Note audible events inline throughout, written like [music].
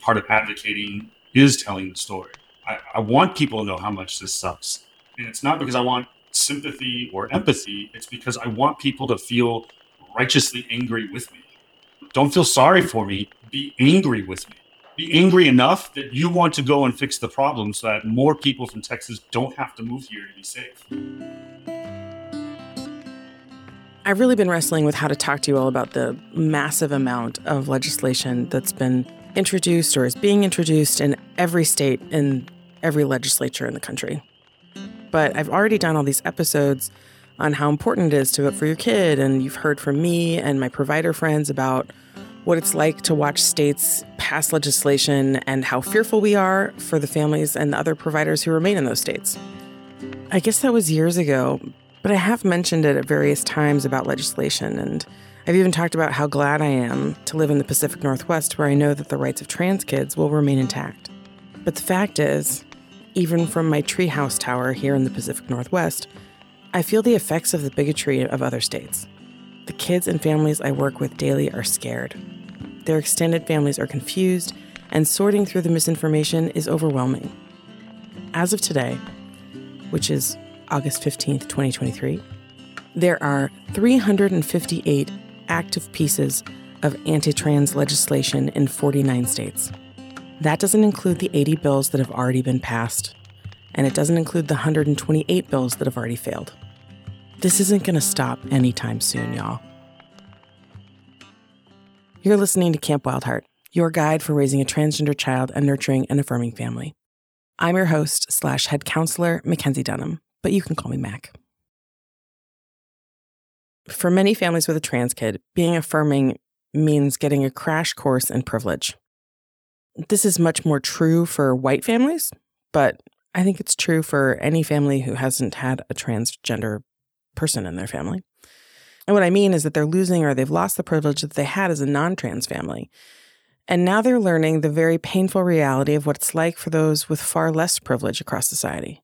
part of advocating is telling the story. I, I want people to know how much this sucks. And it's not because I want sympathy or empathy, it's because I want people to feel righteously angry with me. Don't feel sorry for me, be angry with me. Be angry enough that you want to go and fix the problem so that more people from Texas don't have to move here to be safe. I've really been wrestling with how to talk to you all about the massive amount of legislation that's been introduced or is being introduced in every state in every legislature in the country. But I've already done all these episodes on how important it is to vote for your kid, and you've heard from me and my provider friends about what it's like to watch states pass legislation and how fearful we are for the families and the other providers who remain in those states. I guess that was years ago, but I have mentioned it at various times about legislation, and I've even talked about how glad I am to live in the Pacific Northwest where I know that the rights of trans kids will remain intact. But the fact is, even from my treehouse tower here in the Pacific Northwest, I feel the effects of the bigotry of other states. The kids and families I work with daily are scared. Their extended families are confused, and sorting through the misinformation is overwhelming. As of today, which is August 15th, 2023, there are 358 active pieces of anti trans legislation in 49 states. That doesn't include the 80 bills that have already been passed, and it doesn't include the 128 bills that have already failed. This isn't going to stop anytime soon, y'all. You're listening to Camp Wildheart, your guide for raising a transgender child and nurturing an affirming family. I'm your host slash head counselor, Mackenzie Dunham, but you can call me Mac. For many families with a trans kid, being affirming means getting a crash course in privilege. This is much more true for white families, but I think it's true for any family who hasn't had a transgender person in their family. And what I mean is that they're losing or they've lost the privilege that they had as a non trans family. And now they're learning the very painful reality of what it's like for those with far less privilege across society.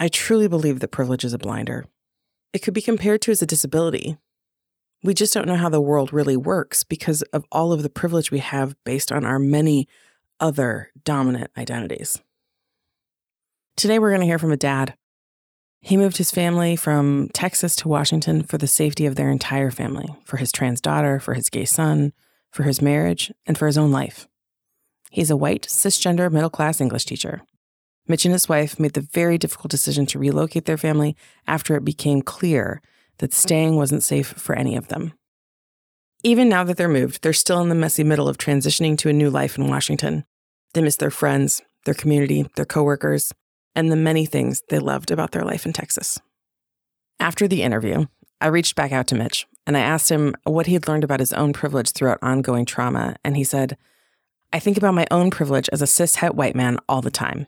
I truly believe that privilege is a blinder. It could be compared to as a disability. We just don't know how the world really works because of all of the privilege we have based on our many other dominant identities. Today, we're going to hear from a dad. He moved his family from Texas to Washington for the safety of their entire family, for his trans daughter, for his gay son, for his marriage, and for his own life. He's a white, cisgender, middle class English teacher. Mitch and his wife made the very difficult decision to relocate their family after it became clear that staying wasn't safe for any of them. Even now that they're moved, they're still in the messy middle of transitioning to a new life in Washington. They miss their friends, their community, their coworkers, and the many things they loved about their life in Texas. After the interview, I reached back out to Mitch and I asked him what he had learned about his own privilege throughout ongoing trauma. And he said, I think about my own privilege as a cis het white man all the time,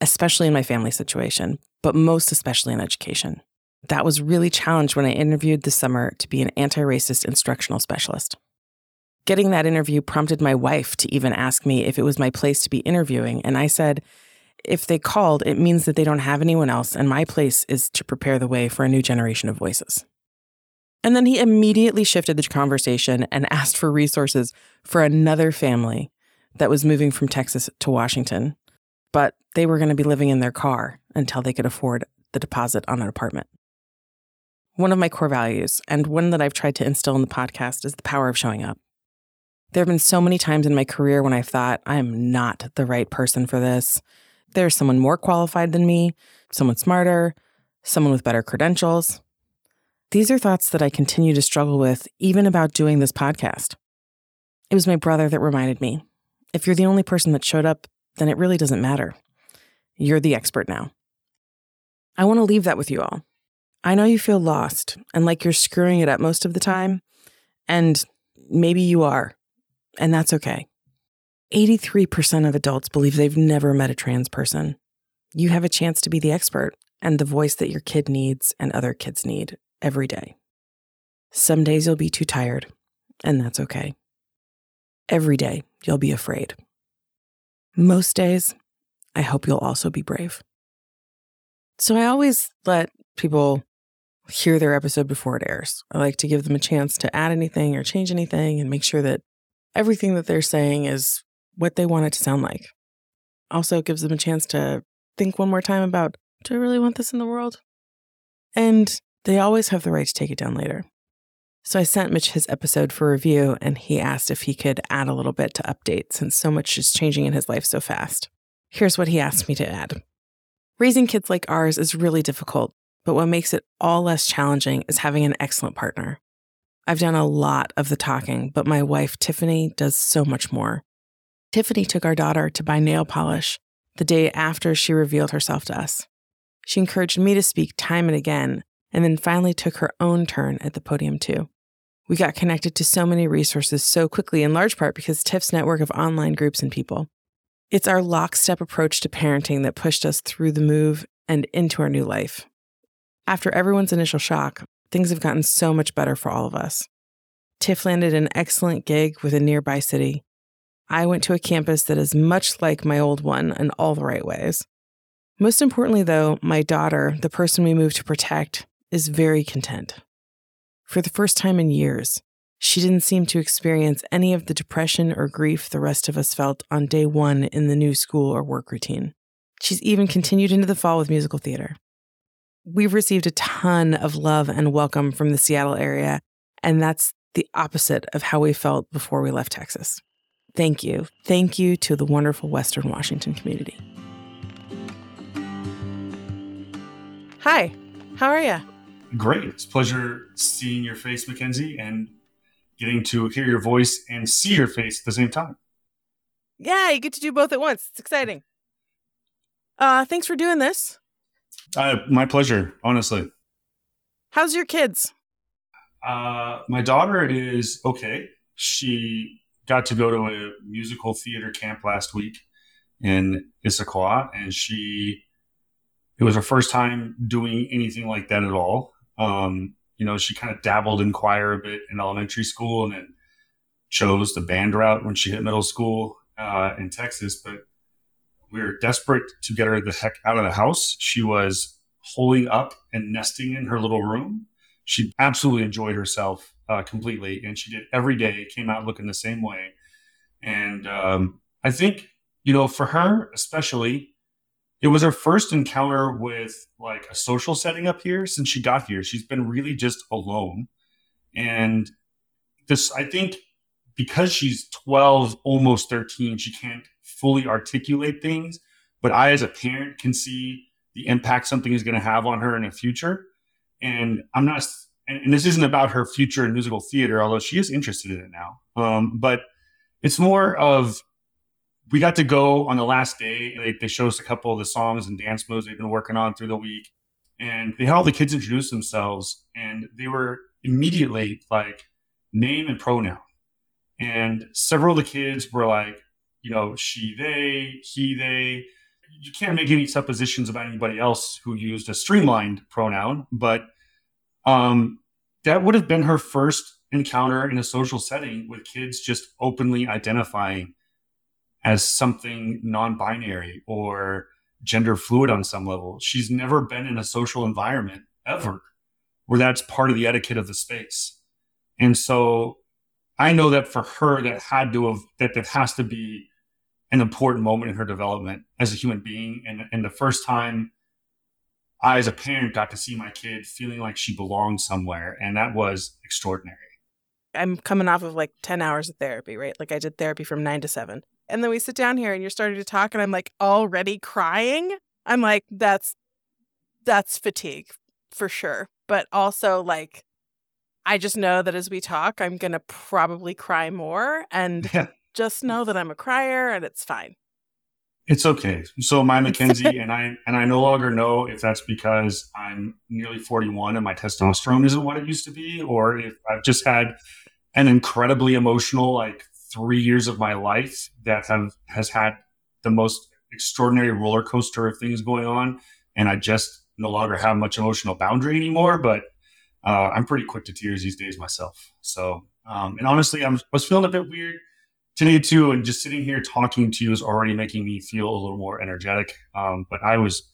especially in my family situation, but most especially in education. That was really challenged when I interviewed this summer to be an anti racist instructional specialist. Getting that interview prompted my wife to even ask me if it was my place to be interviewing, and I said, if they called, it means that they don't have anyone else, and my place is to prepare the way for a new generation of voices. And then he immediately shifted the conversation and asked for resources for another family that was moving from Texas to Washington, but they were going to be living in their car until they could afford the deposit on an apartment. One of my core values, and one that I've tried to instill in the podcast, is the power of showing up. There have been so many times in my career when I've thought, I am not the right person for this. There's someone more qualified than me, someone smarter, someone with better credentials. These are thoughts that I continue to struggle with, even about doing this podcast. It was my brother that reminded me if you're the only person that showed up, then it really doesn't matter. You're the expert now. I want to leave that with you all. I know you feel lost and like you're screwing it up most of the time, and maybe you are, and that's okay. 83% of adults believe they've never met a trans person. You have a chance to be the expert and the voice that your kid needs and other kids need every day. Some days you'll be too tired, and that's okay. Every day you'll be afraid. Most days, I hope you'll also be brave. So I always let people hear their episode before it airs. I like to give them a chance to add anything or change anything and make sure that everything that they're saying is what they want it to sound like. Also, gives them a chance to think one more time about do I really want this in the world? And they always have the right to take it down later. So I sent Mitch his episode for review, and he asked if he could add a little bit to update since so much is changing in his life so fast. Here's what he asked me to add Raising kids like ours is really difficult, but what makes it all less challenging is having an excellent partner. I've done a lot of the talking, but my wife, Tiffany, does so much more. Tiffany took our daughter to buy nail polish the day after she revealed herself to us. She encouraged me to speak time and again, and then finally took her own turn at the podium, too. We got connected to so many resources so quickly, in large part because Tiff's network of online groups and people. It's our lockstep approach to parenting that pushed us through the move and into our new life. After everyone's initial shock, things have gotten so much better for all of us. Tiff landed an excellent gig with a nearby city. I went to a campus that is much like my old one in all the right ways. Most importantly, though, my daughter, the person we moved to protect, is very content. For the first time in years, she didn't seem to experience any of the depression or grief the rest of us felt on day one in the new school or work routine. She's even continued into the fall with musical theater. We've received a ton of love and welcome from the Seattle area, and that's the opposite of how we felt before we left Texas. Thank you. Thank you to the wonderful Western Washington community. Hi, how are you? Great. It's a pleasure seeing your face, Mackenzie, and getting to hear your voice and see your face at the same time. Yeah, you get to do both at once. It's exciting. Uh, thanks for doing this. Uh, my pleasure, honestly. How's your kids? Uh, my daughter is okay. She got to go to a musical theater camp last week in Issaquah, and she it was her first time doing anything like that at all. Um, you know, she kind of dabbled in choir a bit in elementary school and then chose the band route when she hit middle school uh, in Texas. But we were desperate to get her the heck out of the house. She was holing up and nesting in her little room. She absolutely enjoyed herself uh, completely, and she did every day. Came out looking the same way, and um, I think you know, for her especially, it was her first encounter with like a social setting up here since she got here. She's been really just alone. And this, I think, because she's 12, almost 13, she can't fully articulate things. But I, as a parent, can see the impact something is going to have on her in the future. And I'm not, and, and, this isn't about her future in musical theater, although she is interested in it now. Um, but it's more of we got to go on the last day. They, they showed us a couple of the songs and dance moves they've been working on through the week. And they had all the kids introduce themselves, and they were immediately like name and pronoun. And several of the kids were like, you know, she, they, he, they. You can't make any suppositions about anybody else who used a streamlined pronoun, but um, that would have been her first encounter in a social setting with kids just openly identifying as something non-binary or gender fluid on some level. She's never been in a social environment ever where that's part of the etiquette of the space. And so I know that for her that had to have that that has to be an important moment in her development as a human being. And, and the first time I as a parent got to see my kid feeling like she belonged somewhere. And that was extraordinary. I'm coming off of like 10 hours of therapy, right? Like I did therapy from nine to seven. And then we sit down here and you're starting to talk and I'm like already crying. I'm like, that's that's fatigue for sure. But also like I just know that as we talk, I'm gonna probably cry more and [laughs] yeah. just know that I'm a crier and it's fine. It's okay. So my [laughs] Mackenzie and I and I no longer know if that's because I'm nearly 41 and my testosterone isn't what it used to be, or if I've just had an incredibly emotional like three years of my life that have has had the most extraordinary roller coaster of things going on, and I just no longer have much emotional boundary anymore. But uh, I'm pretty quick to tears these days myself. So, um, and honestly, I was feeling a bit weird today too, and just sitting here talking to you is already making me feel a little more energetic. Um, but I was.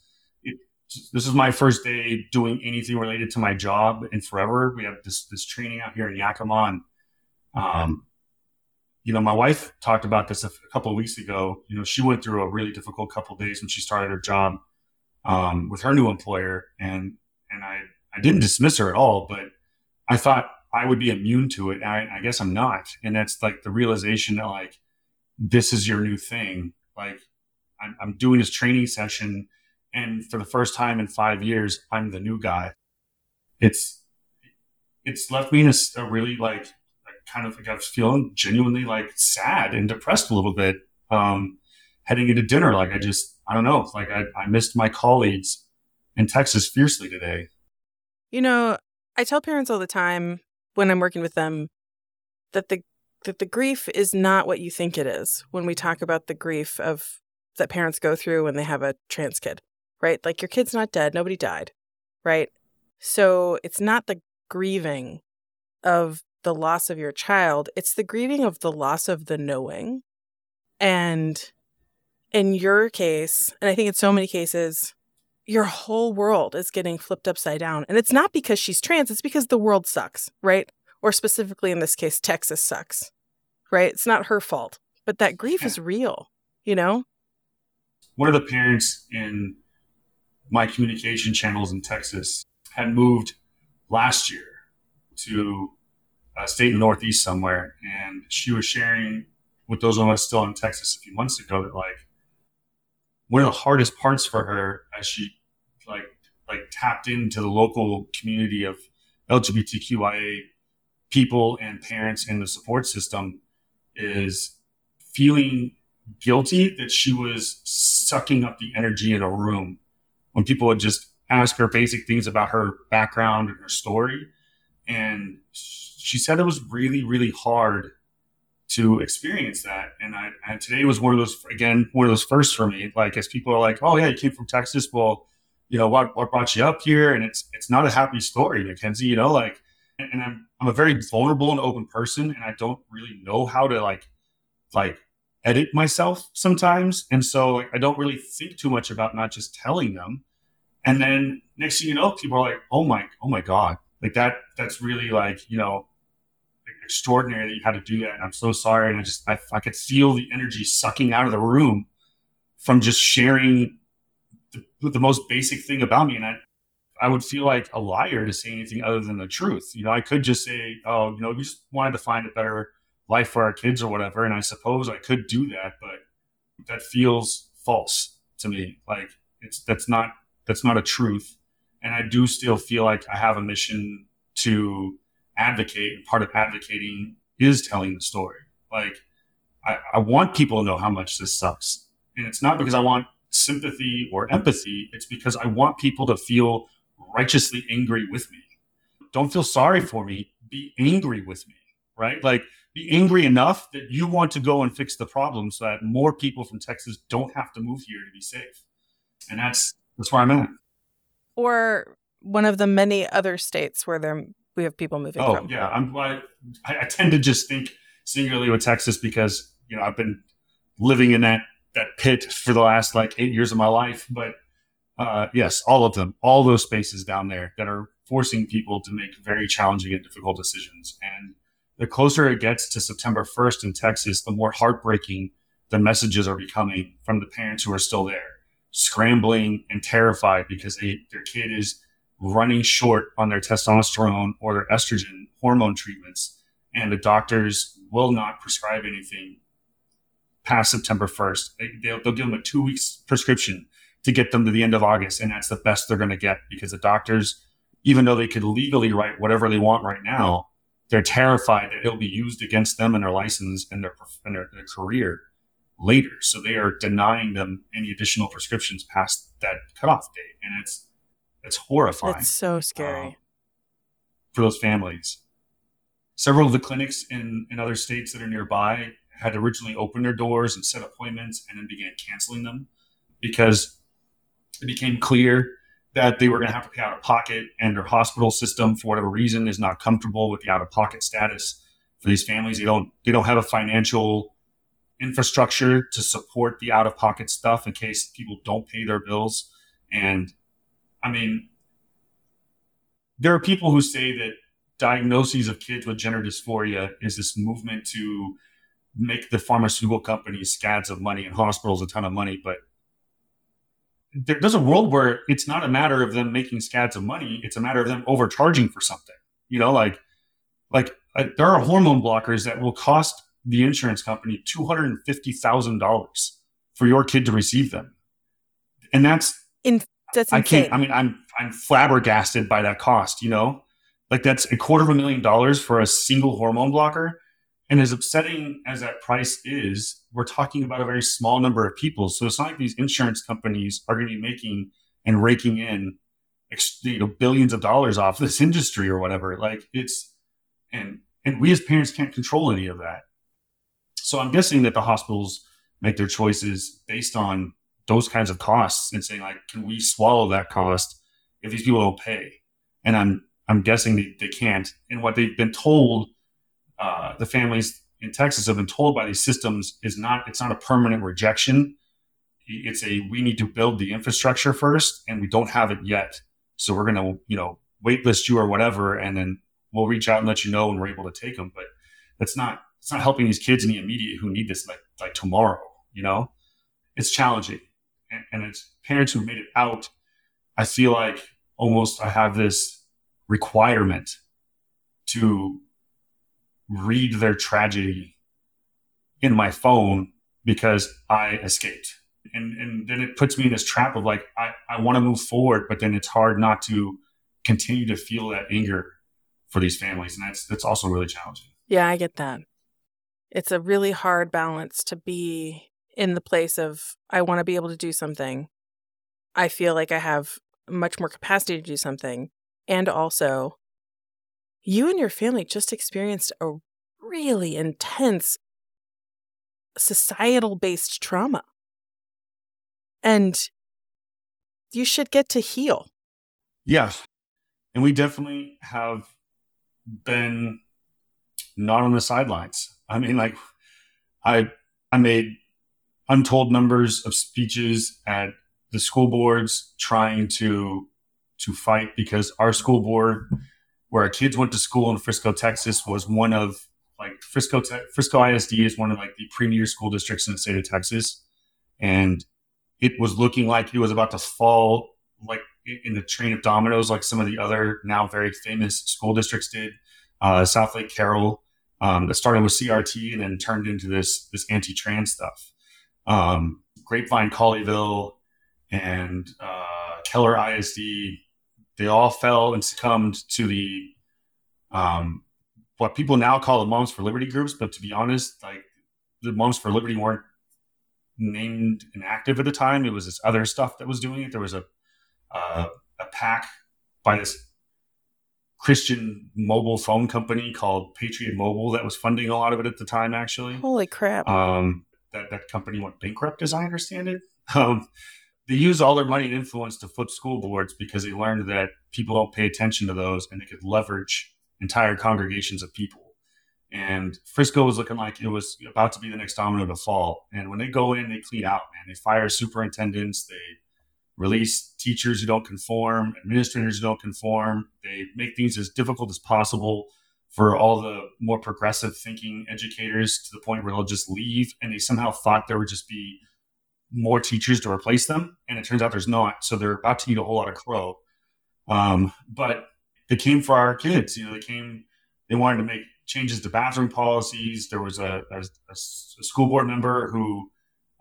This is my first day doing anything related to my job in forever. We have this this training out here in Yakima, and um, you know, my wife talked about this a, couple of weeks ago. You know, she went through a really difficult couple of days when she started her job um, with her new employer, and and I I didn't dismiss her at all, but I thought I would be immune to it. I, I guess I'm not, and that's like the realization that like this is your new thing. Like I'm, I'm doing this training session, and for the first time in five years, I'm the new guy. It's it's left me in a, a really like kind of like I was feeling genuinely like sad and depressed a little bit. Um, heading into dinner, like I just I don't know, like I, I missed my colleagues in Texas fiercely today. You know, I tell parents all the time when I'm working with them that the that the grief is not what you think it is when we talk about the grief of that parents go through when they have a trans kid, right? Like your kid's not dead, nobody died, right? So it's not the grieving of the loss of your child, it's the grieving of the loss of the knowing. And in your case, and I think in so many cases, your whole world is getting flipped upside down. And it's not because she's trans, it's because the world sucks, right? Or specifically in this case, Texas sucks, right? It's not her fault, but that grief is real, you know? One of the parents in my communication channels in Texas had moved last year to a state in the Northeast somewhere, and she was sharing with those of us still in Texas a few months ago that like one of the hardest parts for her as she like like tapped into the local community of LGBTQIA people and parents in the support system is feeling guilty that she was sucking up the energy in a room when people would just ask her basic things about her background and her story. And she said it was really, really hard to experience that. And I, and today was one of those, again, one of those firsts for me. Like, as people are like, oh, yeah, you came from Texas. Well, you know, what, what brought you up here? And it's, it's not a happy story, Mackenzie, you know, like, and, and I'm, I'm a very vulnerable and open person and I don't really know how to like, like edit myself sometimes. And so like, I don't really think too much about not just telling them. And then next thing you know, people are like, oh my, oh my God, like that, that's really like, you know, extraordinary that you had to do that. And I'm so sorry. And I just, I, I could feel the energy sucking out of the room from just sharing the, the most basic thing about me. And I, I would feel like a liar to say anything other than the truth. You know, I could just say, oh, you know, we just wanted to find a better life for our kids or whatever. And I suppose I could do that, but that feels false to me. Like it's, that's not, that's not a truth. And I do still feel like I have a mission to advocate. Part of advocating is telling the story. Like, I, I want people to know how much this sucks. And it's not because I want sympathy or empathy. It's because I want people to feel righteously angry with me. Don't feel sorry for me. Be angry with me, right? Like, be angry enough that you want to go and fix the problem so that more people from Texas don't have to move here to be safe. And that's that's where I'm at. Or one of the many other states where there we have people moving oh, from. yeah. I'm, I, I tend to just think singularly with Texas because, you know, I've been living in that, that pit for the last like eight years of my life. But uh, yes, all of them, all those spaces down there that are forcing people to make very challenging and difficult decisions. And the closer it gets to September 1st in Texas, the more heartbreaking the messages are becoming from the parents who are still there, scrambling and terrified because they, their kid is running short on their testosterone or their estrogen hormone treatments, and the doctors will not prescribe anything past September 1st. They, will they'll give them a two weeks prescription to get them to the end of August, and that's the best they're going to get because the doctors, even though they could legally write whatever they want right now, they're terrified that it'll be used against them and their license and their, and their, their career later. So they are denying them any additional prescriptions past that cutoff date, and it's it's horrifying. It's so scary. Um, for those families. Several of the clinics in, in other states that are nearby had originally opened their doors and set appointments and then began canceling them because it became clear that they were going to have to pay out of pocket and their hospital system for whatever reason is not comfortable with the out of pocket status for these families they don't they don't have a financial infrastructure to support the out of pocket stuff in case people don't pay their bills and I mean, there are people who say that diagnoses of kids with gender dysphoria is this movement to make the pharmaceutical companies scads of money and hospitals a ton of money, but there, there's a world where it's not a matter of them making scads of money; it's a matter of them overcharging for something. You know, like like uh, there are hormone blockers that will cost the insurance company two hundred and fifty thousand dollars for your kid to receive them, and that's In, that's I can't. I mean, I'm I'm flabbergasted by that cost. You know, like that's a quarter of a million dollars for a single hormone blocker. And as upsetting as that price is, we're talking about a very small number of people. So it's not like these insurance companies are going to be making and raking in, you know, billions of dollars off this industry or whatever. Like it's, and and we as parents can't control any of that. So I'm guessing that the hospitals make their choices based on those kinds of costs and saying like, can we swallow that cost if these people don't pay? And I'm I'm guessing they, they can't. And what they've been told, uh, the families in Texas have been told by these systems is not it's not a permanent rejection. It's a we need to build the infrastructure first, and we don't have it yet. So we're gonna you know waitlist you or whatever, and then we'll reach out and let you know when we're able to take them. But that's not it's not helping these kids in the immediate who need this like like tomorrow. You know, it's challenging, and, and it's parents who've made it out. I feel like almost I have this requirement to read their tragedy in my phone because I escaped. And, and then it puts me in this trap of like, I, I want to move forward, but then it's hard not to continue to feel that anger for these families. And that's, that's also really challenging. Yeah, I get that. It's a really hard balance to be in the place of I want to be able to do something. I feel like I have much more capacity to do something. And also, you and your family just experienced a really intense societal based trauma. And you should get to heal. Yes. And we definitely have been not on the sidelines. I mean, like I I made untold numbers of speeches at the school boards trying to to fight because our school board where our kids went to school in Frisco, Texas was one of like Frisco Frisco ISD is one of like the premier school districts in the state of Texas and it was looking like it was about to fall like in the train of dominoes like some of the other now very famous school districts did uh, Southlake Carroll um, that started with CRT and then turned into this this anti-trans stuff. Um, Grapevine, Colleyville, and uh, Keller ISD, they all fell and succumbed to the um, what people now call the Moms for Liberty groups. But to be honest, like the Moms for Liberty weren't named and active at the time. It was this other stuff that was doing it. There was a uh, a PAC by this Christian mobile phone company called Patriot Mobile that was funding a lot of it at the time, actually. Holy crap. Um, that, that company went bankrupt, as I understand it. Um, they use all their money and influence to flip school boards because they learned that people don't pay attention to those and they could leverage entire congregations of people. And Frisco was looking like it was about to be the next domino to fall. And when they go in, they clean out, man. They fire superintendents, they release teachers who don't conform, administrators who don't conform. They make things as difficult as possible for all the more progressive thinking educators to the point where they'll just leave. And they somehow thought there would just be more teachers to replace them. And it turns out there's not. So they're about to eat a whole lot of crow. Um, but they came for our kids. You know, they came, they wanted to make changes to bathroom policies. There was a, a, a school board member who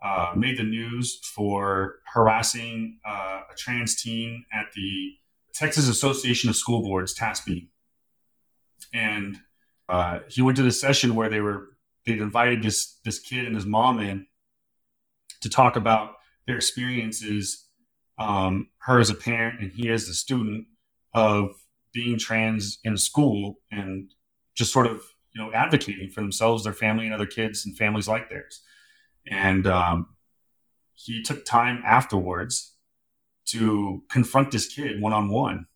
uh, made the news for harassing uh, a trans teen at the Texas Association of School Boards, task TASB. And uh, he went to the session where they were they'd invited this this kid and his mom in to talk about their experiences, um, her as a parent and he as a student of being trans in school and just sort of you know advocating for themselves, their family, and other kids and families like theirs. And um, he took time afterwards to confront this kid one on one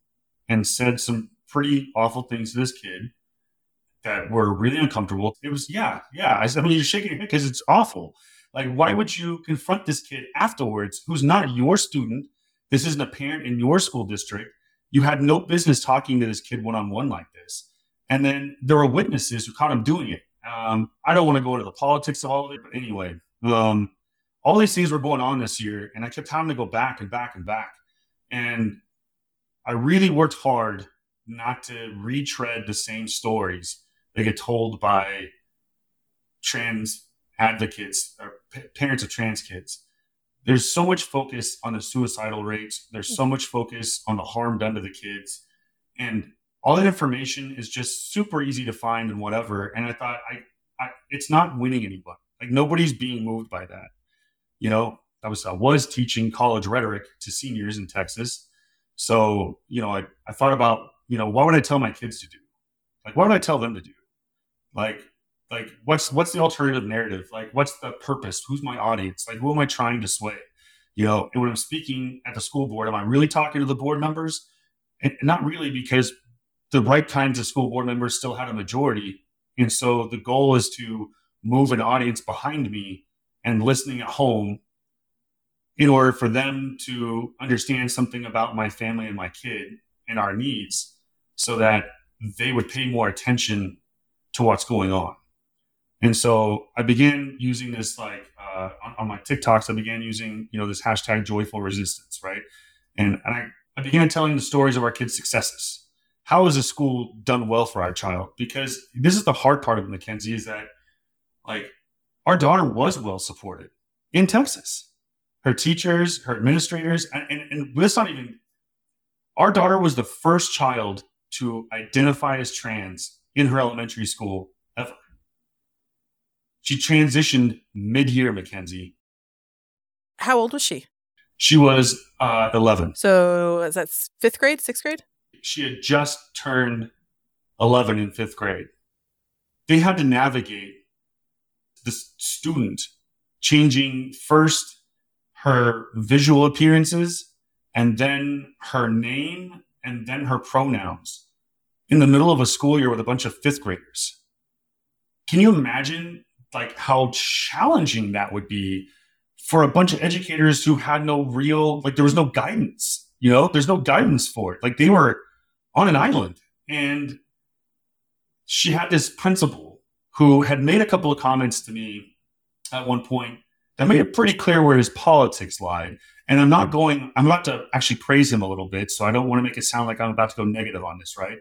and said some pretty awful things to this kid that were really uncomfortable. It was, yeah, yeah. I said, I mean, you're shaking your head because it's awful. Like, why would you confront this kid afterwards who's not your student? This isn't a parent in your school district. You had no business talking to this kid one on one like this. And then there were witnesses who caught him doing it Um, I don't want to go into the politics of all of it, but anyway, um, all these things were going on this year, and I kept having to go back and back and back. And I really worked hard not to retread the same stories that get told by trans advocates or p- parents of trans kids. There's so much focus on the suicidal rates. There's so much focus on the harm done to the kids. And all that information is just super easy to find and whatever. And I thought, I, I it's not winning anybody. Like nobody's being moved by that. You know, I was I was teaching college rhetoric to seniors in Texas. So, you know, I, I thought about, you know, what would I tell my kids to do? Like what would I tell them to do? Like like what's what's the alternative narrative? Like what's the purpose? Who's my audience? Like who am i trying to sway? You know and when i'm speaking at the school board am i really talking to the board members? And not really because the right kinds of school board members still had a majority. And so the goal is to move an audience behind me and listening at home in order for them to understand something about my family and my kid and our needs so that they would pay more attention to what's going on and so I began using this like uh, on, on, my TikToks. I began using you know this hashtag joyful resistance, right? And and I, I began telling the stories of our kids' successes. How has a school done well for our child? Because this is the hard part of Mackenzie is that like our daughter was well supported in Texas. Her teachers, her administrators, and, and, and let's not even. Our daughter was the first child to identify as trans in her elementary school ever. She transitioned mid year, Mackenzie. How old was she? She was uh, 11. So is that fifth grade, sixth grade? She had just turned 11 in fifth grade. They had to navigate this student changing first her visual appearances and then her name and then her pronouns in the middle of a school year with a bunch of fifth graders. Can you imagine like how challenging that would be for a bunch of educators who had no real like there was no guidance you know? There's no guidance for it. Like they were on an island and she had this principal who had made a couple of comments to me at one point that made it pretty clear where his politics lied and i'm not going i'm about to actually praise him a little bit so i don't want to make it sound like i'm about to go negative on this right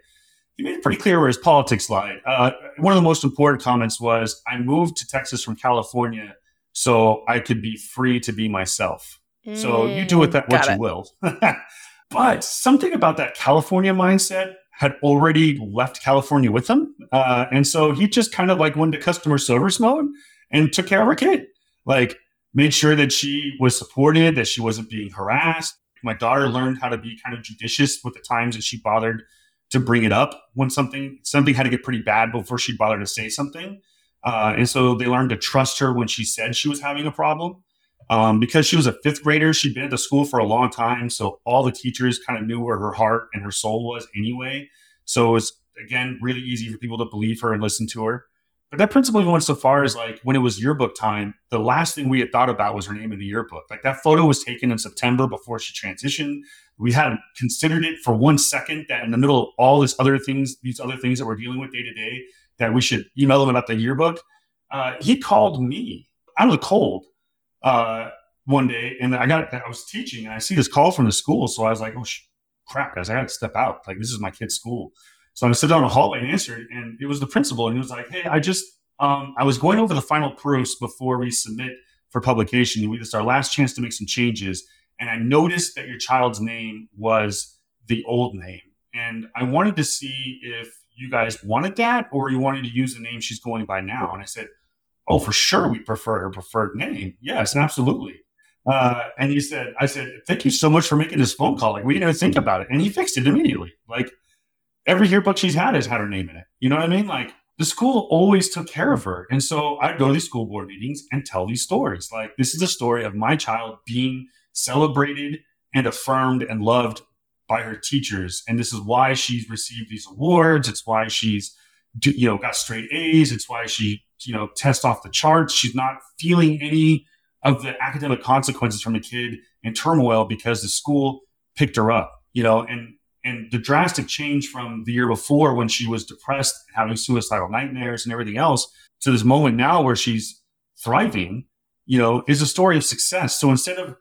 he made it pretty clear where his politics lie. Uh, one of the most important comments was, "I moved to Texas from California so I could be free to be myself." Mm, so you do with that what you will. [laughs] but something about that California mindset had already left California with him, uh, and so he just kind of like went to customer service mode and took care of her kid, like made sure that she was supported, that she wasn't being harassed. My daughter learned how to be kind of judicious with the times that she bothered to bring it up when something something had to get pretty bad before she'd bother to say something. Uh, and so they learned to trust her when she said she was having a problem. Um, because she was a fifth grader, she'd been at the school for a long time. So all the teachers kind of knew where her heart and her soul was anyway. So it was, again, really easy for people to believe her and listen to her. But that principal even went so far as like when it was yearbook time, the last thing we had thought about was her name in the yearbook. Like that photo was taken in September before she transitioned. We hadn't considered it for one second that in the middle of all these other things, these other things that we're dealing with day to day, that we should email them about the yearbook. Uh, he called me out of the cold uh, one day, and I got I was teaching, and I see this call from the school, so I was like, "Oh sh- crap, guys, I got to step out. Like this is my kid's school." So I sit down in the hallway and answered, and it was the principal, and he was like, "Hey, I just um, I was going over the final proofs before we submit for publication. We, it's our last chance to make some changes, and I noticed that your child's name was the old name, and I wanted to see if you guys wanted that or you wanted to use the name she's going by now." And I said, "Oh, for sure, we prefer her preferred name. Yes, absolutely." Uh, and he said, "I said, thank you so much for making this phone call. Like we didn't even think about it." And he fixed it immediately. Like every yearbook she's had has had her name in it. You know what I mean? Like the school always took care of her. And so I'd go to these school board meetings and tell these stories. Like this is a story of my child being celebrated and affirmed and loved by her teachers. And this is why she's received these awards. It's why she's, you know, got straight A's. It's why she, you know, tests off the charts. She's not feeling any of the academic consequences from a kid in turmoil because the school picked her up, you know, and And the drastic change from the year before when she was depressed, having suicidal nightmares and everything else, to this moment now where she's thriving, you know, is a story of success. So instead of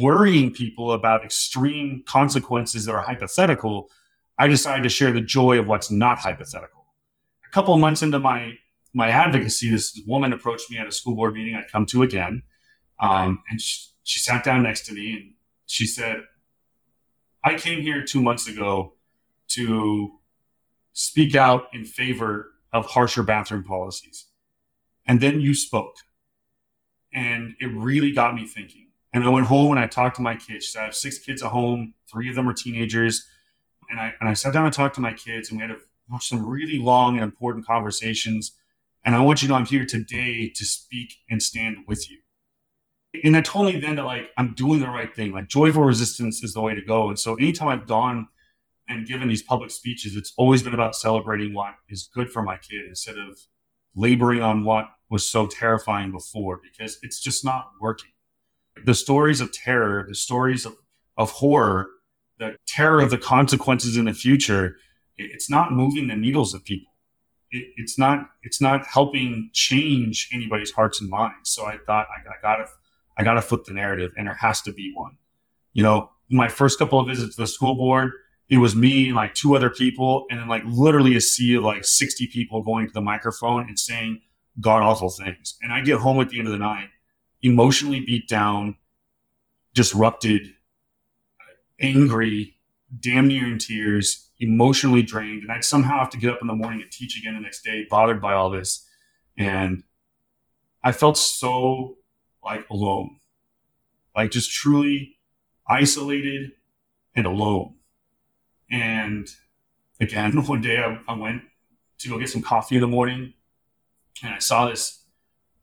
worrying people about extreme consequences that are hypothetical, I decided to share the joy of what's not hypothetical. A couple of months into my my advocacy, this woman approached me at a school board meeting I'd come to again, um, and she, she sat down next to me and she said, "I came here two months ago to speak out in favor of harsher bathroom policies, and then you spoke, and it really got me thinking." And I went home and I talked to my kids. So I have six kids at home. Three of them are teenagers. And I, and I sat down and talked to my kids and we had a, some really long and important conversations. And I want you to know I'm here today to speak and stand with you. And I told me then that like, I'm doing the right thing. Like joyful resistance is the way to go. And so anytime I've gone and given these public speeches, it's always been about celebrating what is good for my kid instead of laboring on what was so terrifying before because it's just not working the stories of terror, the stories of, of horror, the terror of the consequences in the future, it's not moving the needles of people. It, it's not it's not helping change anybody's hearts and minds. So I thought I, I gotta I gotta flip the narrative, and there has to be one. You know, my first couple of visits to the school board, it was me and like two other people, and then like literally a sea of like sixty people going to the microphone and saying god awful things. And I get home at the end of the night emotionally beat down, disrupted, angry, damn near in tears, emotionally drained. And I'd somehow have to get up in the morning and teach again the next day, bothered by all this. And I felt so like alone, like just truly isolated and alone. And again, [laughs] one day I, I went to go get some coffee in the morning and I saw this,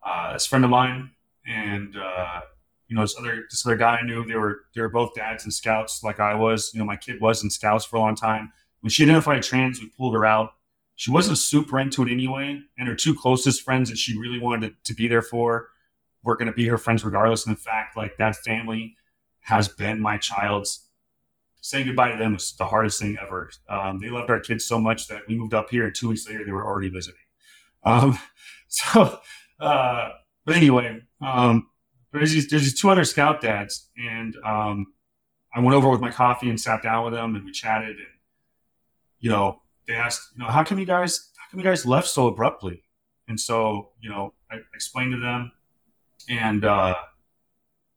uh, this friend of mine and uh, you know this other this other guy I knew. They were they were both dads and scouts, like I was. You know, my kid was in scouts for a long time. When she identified trans, we pulled her out. She wasn't super into it anyway, and her two closest friends that she really wanted to, to be there for were going to be her friends regardless. And in fact, like that family has been my child's. Saying goodbye to them was the hardest thing ever. Um, they loved our kids so much that we moved up here, and two weeks later, they were already visiting. Um, [laughs] so, uh, but anyway, um, there's these there's these two other scout dads, and um, I went over with my coffee and sat down with them, and we chatted, and you know, they asked, you know, how come you guys how come you guys left so abruptly? And so, you know, I explained to them, and uh,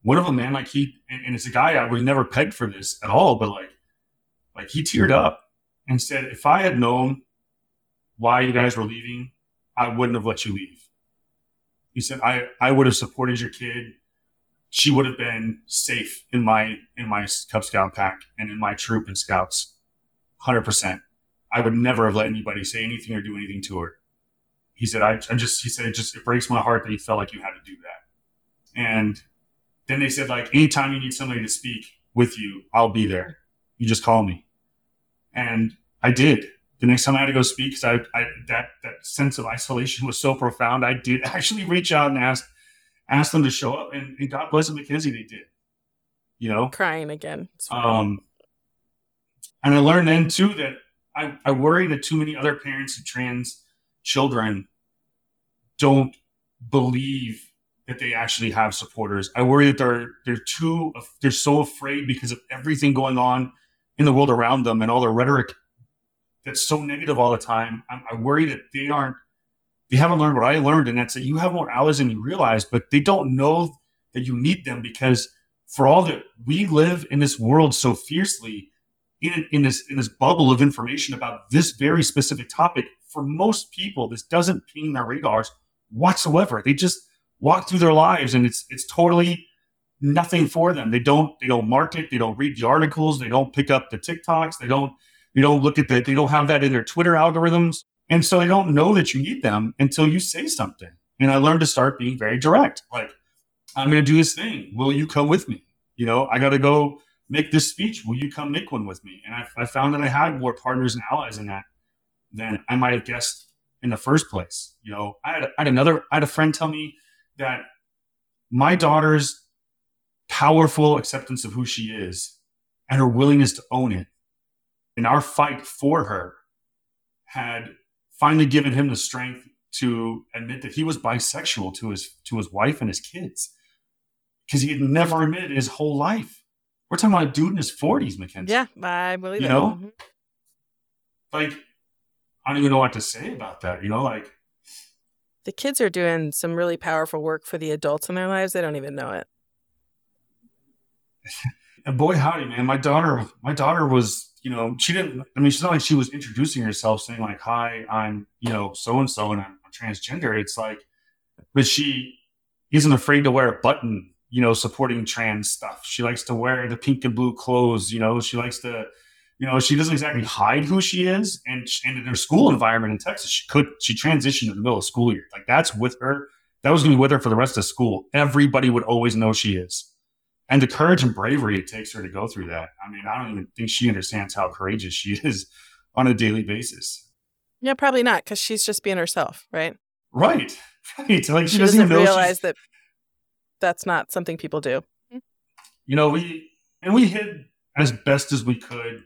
one of them, man, like he, and, and it's a guy I was never pegged for this at all, but like, like he teared up and said, if I had known why you guys were leaving, I wouldn't have let you leave. He said, I, I would have supported your kid. She would have been safe in my, in my Cub Scout pack and in my troop and scouts. 100%. I would never have let anybody say anything or do anything to her. He said, I, I just, he said, it just, it breaks my heart that you felt like you had to do that. And then they said, like, anytime you need somebody to speak with you, I'll be there. You just call me. And I did the next time I had to go speak, because I, I, that that sense of isolation was so profound, I did [laughs] actually reach out and ask ask them to show up, and, and God bless them, Mackenzie, they did. You know, crying again. Um, and I learned then too that I, I worry that too many other parents of trans children don't believe that they actually have supporters. I worry that they're they're too they're so afraid because of everything going on in the world around them and all the rhetoric that's so negative all the time. I'm, I worry that they aren't, they haven't learned what I learned, and that's that you have more allies than you realize, but they don't know that you need them because for all that we live in this world so fiercely in, in this in this bubble of information about this very specific topic, for most people, this doesn't ping their radars whatsoever. They just walk through their lives and it's it's totally nothing for them. They don't they don't market, they don't read the articles, they don't pick up the TikToks, they don't you don't look at that. They don't have that in their Twitter algorithms. And so they don't know that you need them until you say something. And I learned to start being very direct. Like, I'm to do this thing. Will you come with me? You know, I got to go make this speech. Will you come make one with me? And I, I, found that I had more partners and allies in that than I might have guessed in the first place. You know, I had, I had another, I had a friend tell me that my daughter's powerful acceptance of who she is and her willingness to own it in our fight for her had finally given him the strength to admit that he was bisexual to his to his wife and his kids because he had never admitted his whole life. We're talking about a dude in his forties, Mackenzie. Yeah, I believe you it. know, Mhm. like I don't even know what to say about that. You know, like The kids are doing some really powerful work for the adults in their lives. They don't even know it. [laughs] and boy howdy, man, my daughter, my daughter was, you know, she didn't. I mean, she's not like she was introducing herself, saying like, "Hi, I'm, you know, so and so, and I'm transgender." It's like, but she isn't afraid to wear a button, you know, supporting trans stuff. She likes to wear the pink and blue clothes. You know, she likes to, you know, she doesn't exactly hide who she is. And and in her school environment in Texas, she could she transitioned in the middle of school year. Like that's with her. That was going to be with her for the rest of school. Everybody would always know she is and the courage and bravery it takes her to go through that. I mean, I don't even think she understands how courageous she [laughs] is on a daily basis. Yeah, probably not because she's just being herself, right? Right, [laughs] right. Like she, She, doesn't, doesn't even realize that that's not something people do. you know, we and we hid as best as we could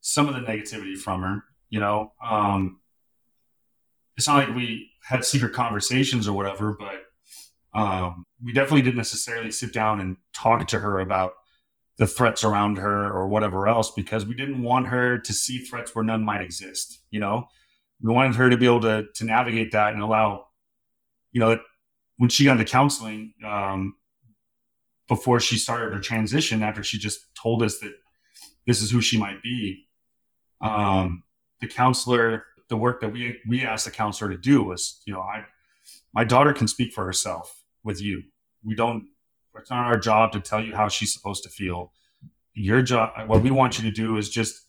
some of the negativity from her. You know, um, it's not like we had secret conversations or whatever, but um, we definitely didn't necessarily sit down and talk to her about the threats around her or whatever else because we didn't want her to see threats where none might exist. You know, we wanted her to be able to to navigate that and allow, you know, when she got into counseling, um, before she started her transition after she just told us that this is who she might be um, the counselor the work that we we asked the counselor to do was you know i my daughter can speak for herself with you. We don't it's not our job to tell you how she's supposed to feel. Your job what we want you to do is just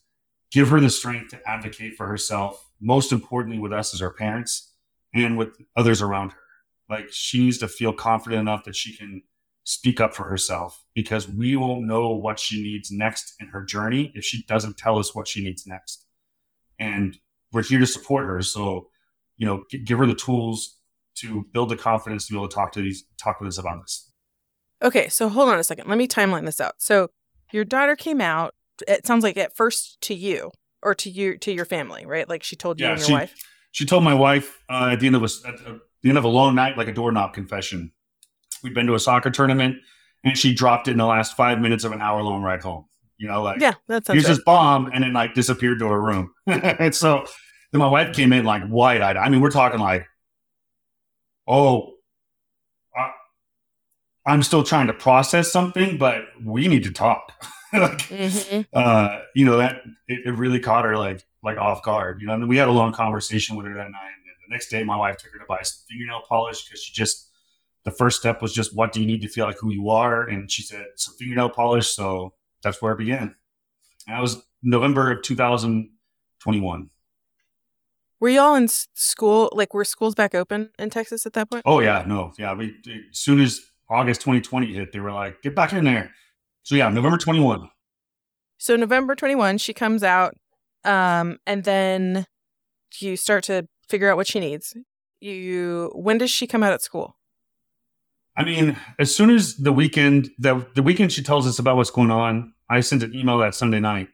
give her the strength to advocate for herself most importantly with us as her parents and with others around her. Like she needs to feel confident enough that she can speak up for herself because we won't know what she needs next in her journey if she doesn't tell us what she needs next. And we're here to support her. So, you know, give her the tools to build the confidence to be able to talk to these, talk with us about this. Okay, so hold on a second. Let me timeline this out. So your daughter came out. It sounds like at first to you or to you to your family, right? Like she told you Yeah, and your she- wife. She told my wife uh, at the end of a, at the end of a long night, like a doorknob confession. We'd been to a soccer tournament, and she dropped it in the last five minutes of an hour long ride home. You know, like Yeah, that's here's right. this bomb, and then like disappeared to her room. [laughs] and so then my wife came in like wide eyed. I mean, we're talking like, oh, I, I'm still trying to process something, but we need to talk. [laughs] like, Mhm. uh, you know that it, it really caught her like like off guard. You know, and we had a long conversation with her that night. And the next day, my wife took her to buy some fingernail polish because she just the first step was just what do you need to feel like who you are, and she said some fingernail polish. So that's where it began. And that was November of 2021. Were you all in school? Like, were schools back open in Texas at that point? Oh yeah, no, yeah. We as soon as August 2020 hit, they were like, get back in there. So yeah, November 21. So November 21, she comes out, um, and then you start to figure out what she needs. You when does she come out at school? I mean, as soon as the weekend, the the weekend she tells us about what's going on, I sent an email that Sunday night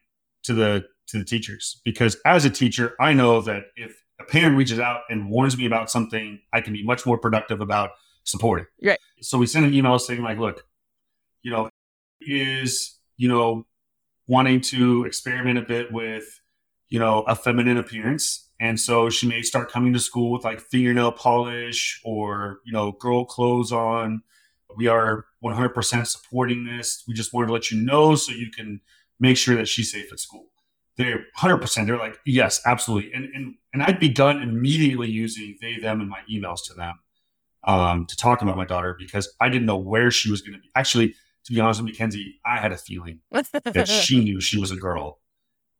to the to the teachers because as a teacher, I know that if a parent reaches out and warns me about something, I can be much more productive about supporting. Right. So we sent an email saying like, look, you know, is you know wanting to experiment a bit with you know a feminine appearance and so she may start coming to school with like fingernail polish or you know girl clothes on. We are 100% supporting this. We just wanted to let you know so you can make sure that she's safe at school. They're 100% they're like yes absolutely. And and, and i'd begun immediately using they them in my emails to them um, to talk about my daughter because i didn't know where she was going to be. Actually to be honest with Mackenzie, I had a feeling [laughs] that she knew she was a girl.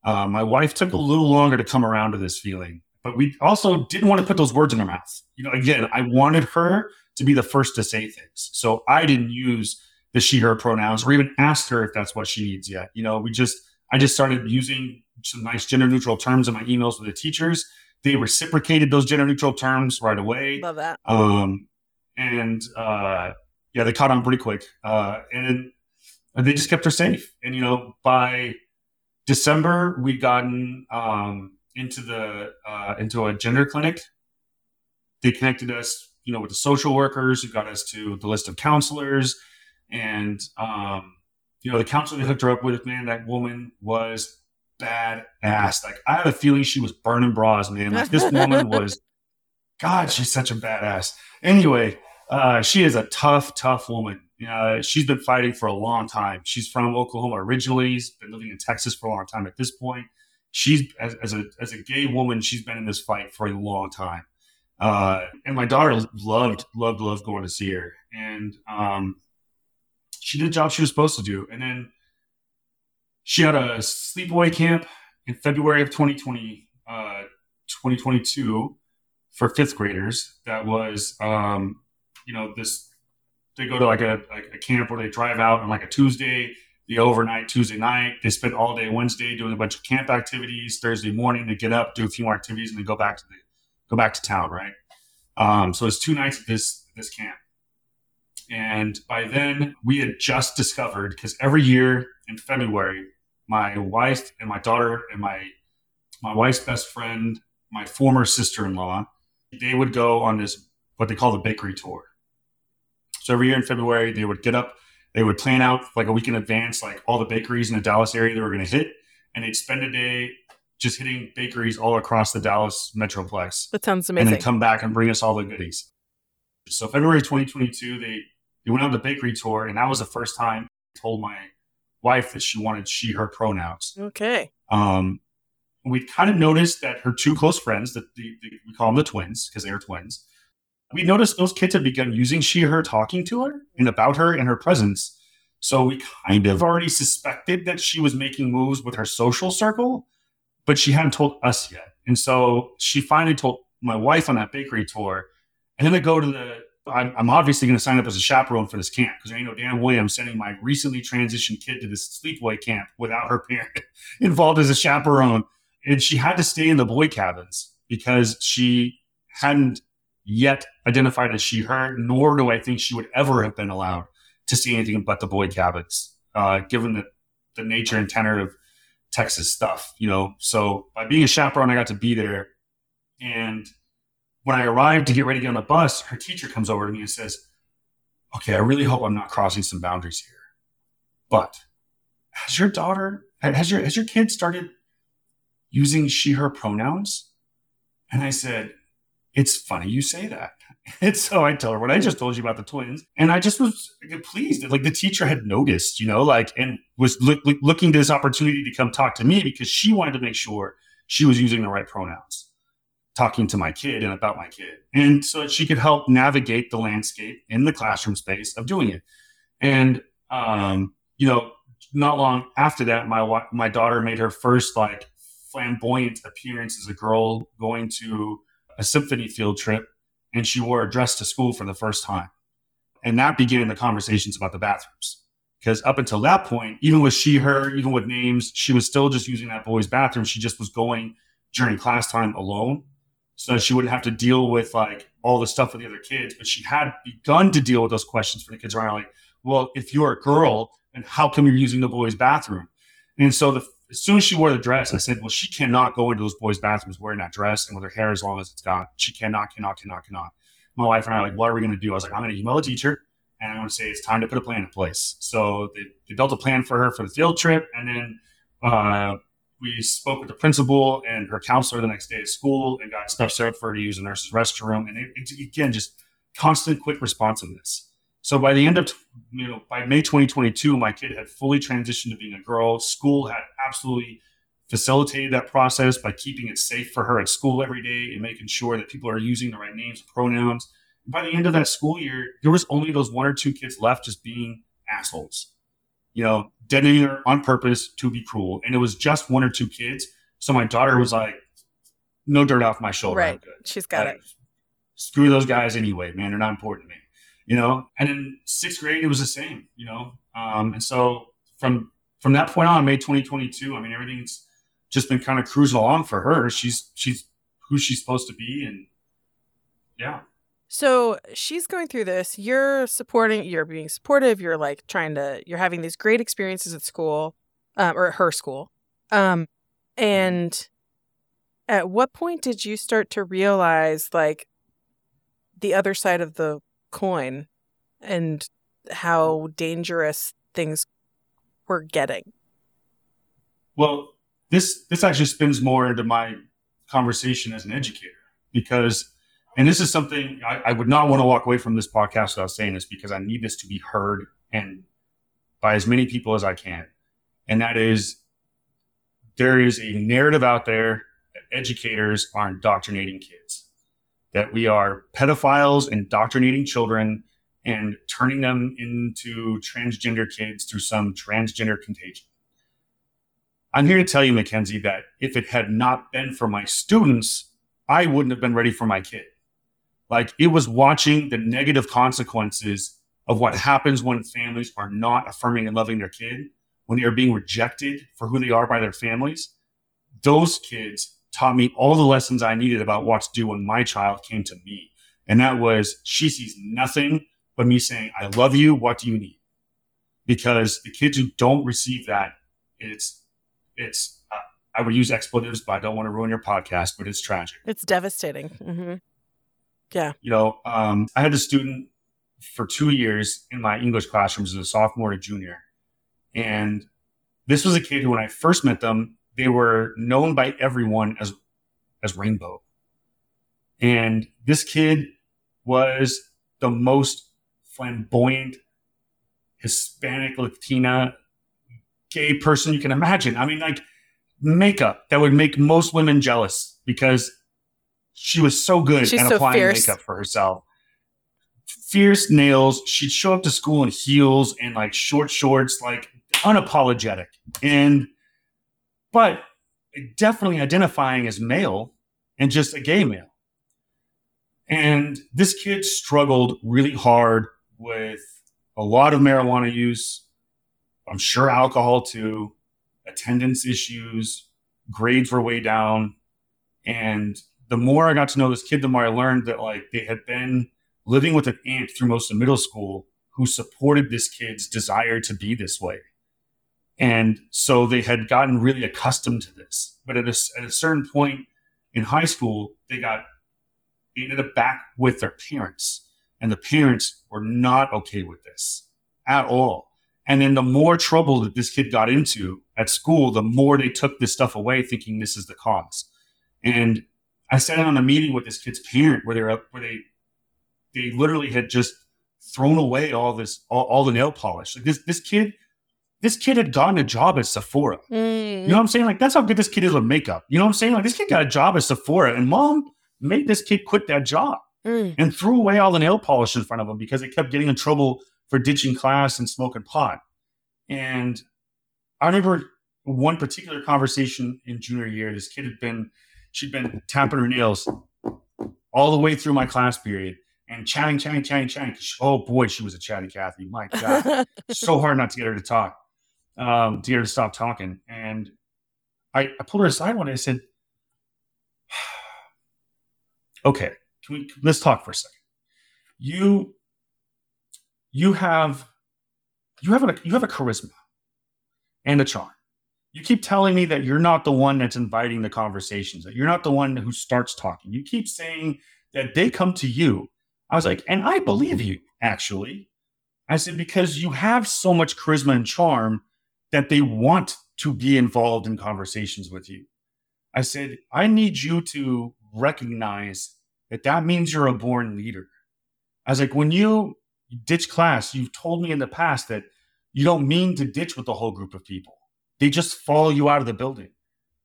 Uh, my wife took a little longer to come around to this feeling, but we also didn't want to put those words in her mouth. You know, again, I wanted her to be the first to say things. So I didn't use the she, her pronouns or even asked her if that's what she needs yet. You know, we just, I just started using some nice gender neutral terms in my emails with the teachers. They reciprocated those gender neutral terms right away. Love that. Um, and uh, yeah, they caught on pretty quick. Uh, and they just kept her safe. And you know, by December, we'd gotten um, into the uh, into a gender clinic. They connected us, you know, with the social workers who got us to the list of counselors, and um, you know, the counselor they hooked her up with, man, that woman was bad ass. Like I had a feeling she was burning bras, man. Like this woman [laughs] was, God, she's such a badass. Anyway, uh, she is a tough, tough woman. Uh, she's been fighting for a long time. She's from Oklahoma originally. She's been living in Texas for a long time. At this point, she's as, as a as a gay woman, she's been in this fight for a long time. Uh, and my daughter loved, loved, loved going to see her. And um, she did the job she was supposed to do. And then she had a sleepaway camp in February of 2020, uh, 2022 for fifth graders. That was, um, you know, this, they go to like a, like a camp where they drive out on like a Tuesday, the overnight Tuesday night. They spend all day Wednesday doing a bunch of camp activities. Thursday morning, they get up, do a few more activities, and then go back to the, go back to town, right? Um, so it's two nights at this, this camp. And by then, we had just discovered because every year in February, my wife and my daughter and my my wife's best friend, my former sister-in-law, they would go on this what they call the bakery tour. So every year in February, they would get up, they would plan out like a week in advance, like all the bakeries in the Dallas area they were going to hit, and they'd spend a day just hitting bakeries all across the Dallas metroplex. That sounds amazing. And then come back and bring us all the goodies. So February 2022, they they went on the bakery tour, and that was the first time I told my wife that she wanted she, her pronouns. Okay. Um, we kind of noticed that her two close friends, that the, the, we call them the twins because they are twins, we noticed those kids had begun using she, her, talking to her and about her in her presence. So we kind of already suspected that she was making moves with her social circle, but she hadn't told us yet. And so she finally told my wife on that bakery tour. And then I go to the I'm, I'm obviously going to sign up as a chaperone for this camp because I know Dan Williams sending my recently transitioned kid to this sleepaway camp without her parent [laughs] involved as a chaperone. And she had to stay in the boy cabins because she hadn't yet identified as she, her, nor do I think she would ever have been allowed to see anything but the boy cabins, uh, given the, the nature and tenor of Texas stuff, you know. So by being a chaperone, I got to be there. And when I arrived to get ready to get on the bus, her teacher comes over to me and says, Okay, I really hope I'm not crossing some boundaries here. But has your daughter, has your, has your kid started using she, her pronouns? And I said, It's funny you say that. [laughs] And so I tell her what I just told you about the twins. And I just was pleased. Like the teacher had noticed, you know, like, and was look, look, looking to this opportunity to come talk to me because she wanted to make sure she was using the right pronouns talking to my kid and about my kid. And so that she could help navigate the landscape in the classroom space of doing it. And, um, you know, not long after that, my, my daughter made her first like flamboyant appearance as a girl going to a symphony field trip and she wore a dress to school for the first time. And that began the conversations about the bathrooms. Because up until that point, even with she, her, even with names, she was still just using that boy's bathroom. She just was going during class time alone so she wouldn't have to deal with like all the stuff with the other kids. But she had begun to deal with those questions for the kids around, like, well, if you're a girl, and how come you're using the boys' bathroom? And so the, as soon as she wore the dress, I said, well, she cannot go into those boys' bathrooms wearing that dress and with her hair as long as it's got. She cannot, cannot, cannot, cannot. My wife and I are like, what are we going to do? I was like, I'm going to email a teacher and I'm going to say it's time to put a plan in place. So they, they built a plan for her for the field trip, and then uh, we spoke with the principal and her counselor the next day at school and got stuff served for her to use the nurse's restroom. And it, it, again, just constant, quick responsiveness. So by the end of, you know, by May 2022, my kid had fully transitioned to being a girl. School had absolutely facilitated that process by keeping it safe for her at school every day and making sure that people are using the right names and pronouns. by the end of that school year, there was only those one or two kids left just being assholes you know, deadnaming her on purpose to be cruel. And it was just one or two kids. So my daughter was like, no dirt off my shoulder. Right. She's got like, it. Screw those guys anyway, man. They're not important to me. You know? And in sixth grade, it was the same, you know? Um, and so from from that point on, May 2022, I mean, everything's just been kind of cruising along for her. She's she's who she's supposed to be. And yeah. So she's going through this. You're supporting, you're being supportive. You're like trying to, you're having these great experiences at school um, or at her school. Um, and at what point did you start to realize like the other side of the coin and how dangerous things were getting? Well, this this actually spins more into my conversation as an educator because and this is something I, I, would not want to walk away from this podcast without saying this because I need this to be heard and by as many people as I can. And that is there is a narrative out there that educators are indoctrinating kids, that we are pedophiles indoctrinating children and turning them into transgender kids through some transgender contagion. I'm here to tell you, Mackenzie, that if it had not been for my students, I wouldn't have been ready for my kid. Like it was watching the negative consequences of what happens when families are not affirming and loving their kid, when they are being rejected for who they are by their families. Those kids taught me all the lessons I needed about what to do when my child came to me. And that was she sees nothing but me saying, I love you. What do you need? Because the kids who don't receive that, it's, it's, uh, I would use expletives, but I don't want to ruin your podcast, but it's tragic. It's devastating. Mm-hmm. Yeah. You know, um, I had a student for two years in my English classrooms as a sophomore to junior. And this was a kid who, when I first met them, they were known by everyone as, as Rainbow. And this kid was the most flamboyant Hispanic, Latina, gay person you can imagine. I mean, like makeup that would make most women jealous because she was so good She's at so applying fierce. makeup for herself. Fierce nails. She'd show up to school in heels and like short shorts, like unapologetic. And, but definitely identifying as male and just a gay male. And this kid struggled really hard with a lot of marijuana use. I'm sure alcohol too, attendance issues, grades were way down. And the more I got to know this kid, the more I learned that like they had been living with an aunt through most of middle school who supported this kid's desire to be this way. And so they had gotten really accustomed to this. But at a, at a certain point in high school, they got they ended up back with their parents. And the parents were not okay with this at all. And then the more trouble that this kid got into at school, the more they took this stuff away, thinking this is the cause. And I sat in on a meeting with this kid's parent where they were where they they literally had just thrown away all this all, all the nail polish. Like this this kid this kid had gotten a job at Sephora. Mm. You know what I'm saying? Like that's how good this kid is with makeup. You know what I'm saying? Like this kid got a job at Sephora, and mom made this kid quit that job mm. and threw away all the nail polish in front of him because he kept getting in trouble for ditching class and smoking pot. And I remember one particular conversation in junior year. This kid had been she'd been tapping her nails all the way through my class period and chatting, chatting, chatting, chatting. Oh boy, she was a chatty Cathy. My God, [laughs] so hard not to get her to talk, um, to get her to stop talking. And I, I pulled her aside one day. I said, [sighs] "Okay, we, let's talk for a second. You, you have, you have a, you have a charisma and a charm you keep telling me that you're not the one that's inviting the conversations, that you're not the one who starts talking. You keep saying that they come to you. I was like, and I believe you, actually. I said, because you have so much charisma and charm that they want to be involved in conversations with you. I said, I need you to recognize that that means you're a born leader. I was like, when you ditch class, you've told me in the past that you don't mean to ditch with the whole group of people. They just follow you out of the building.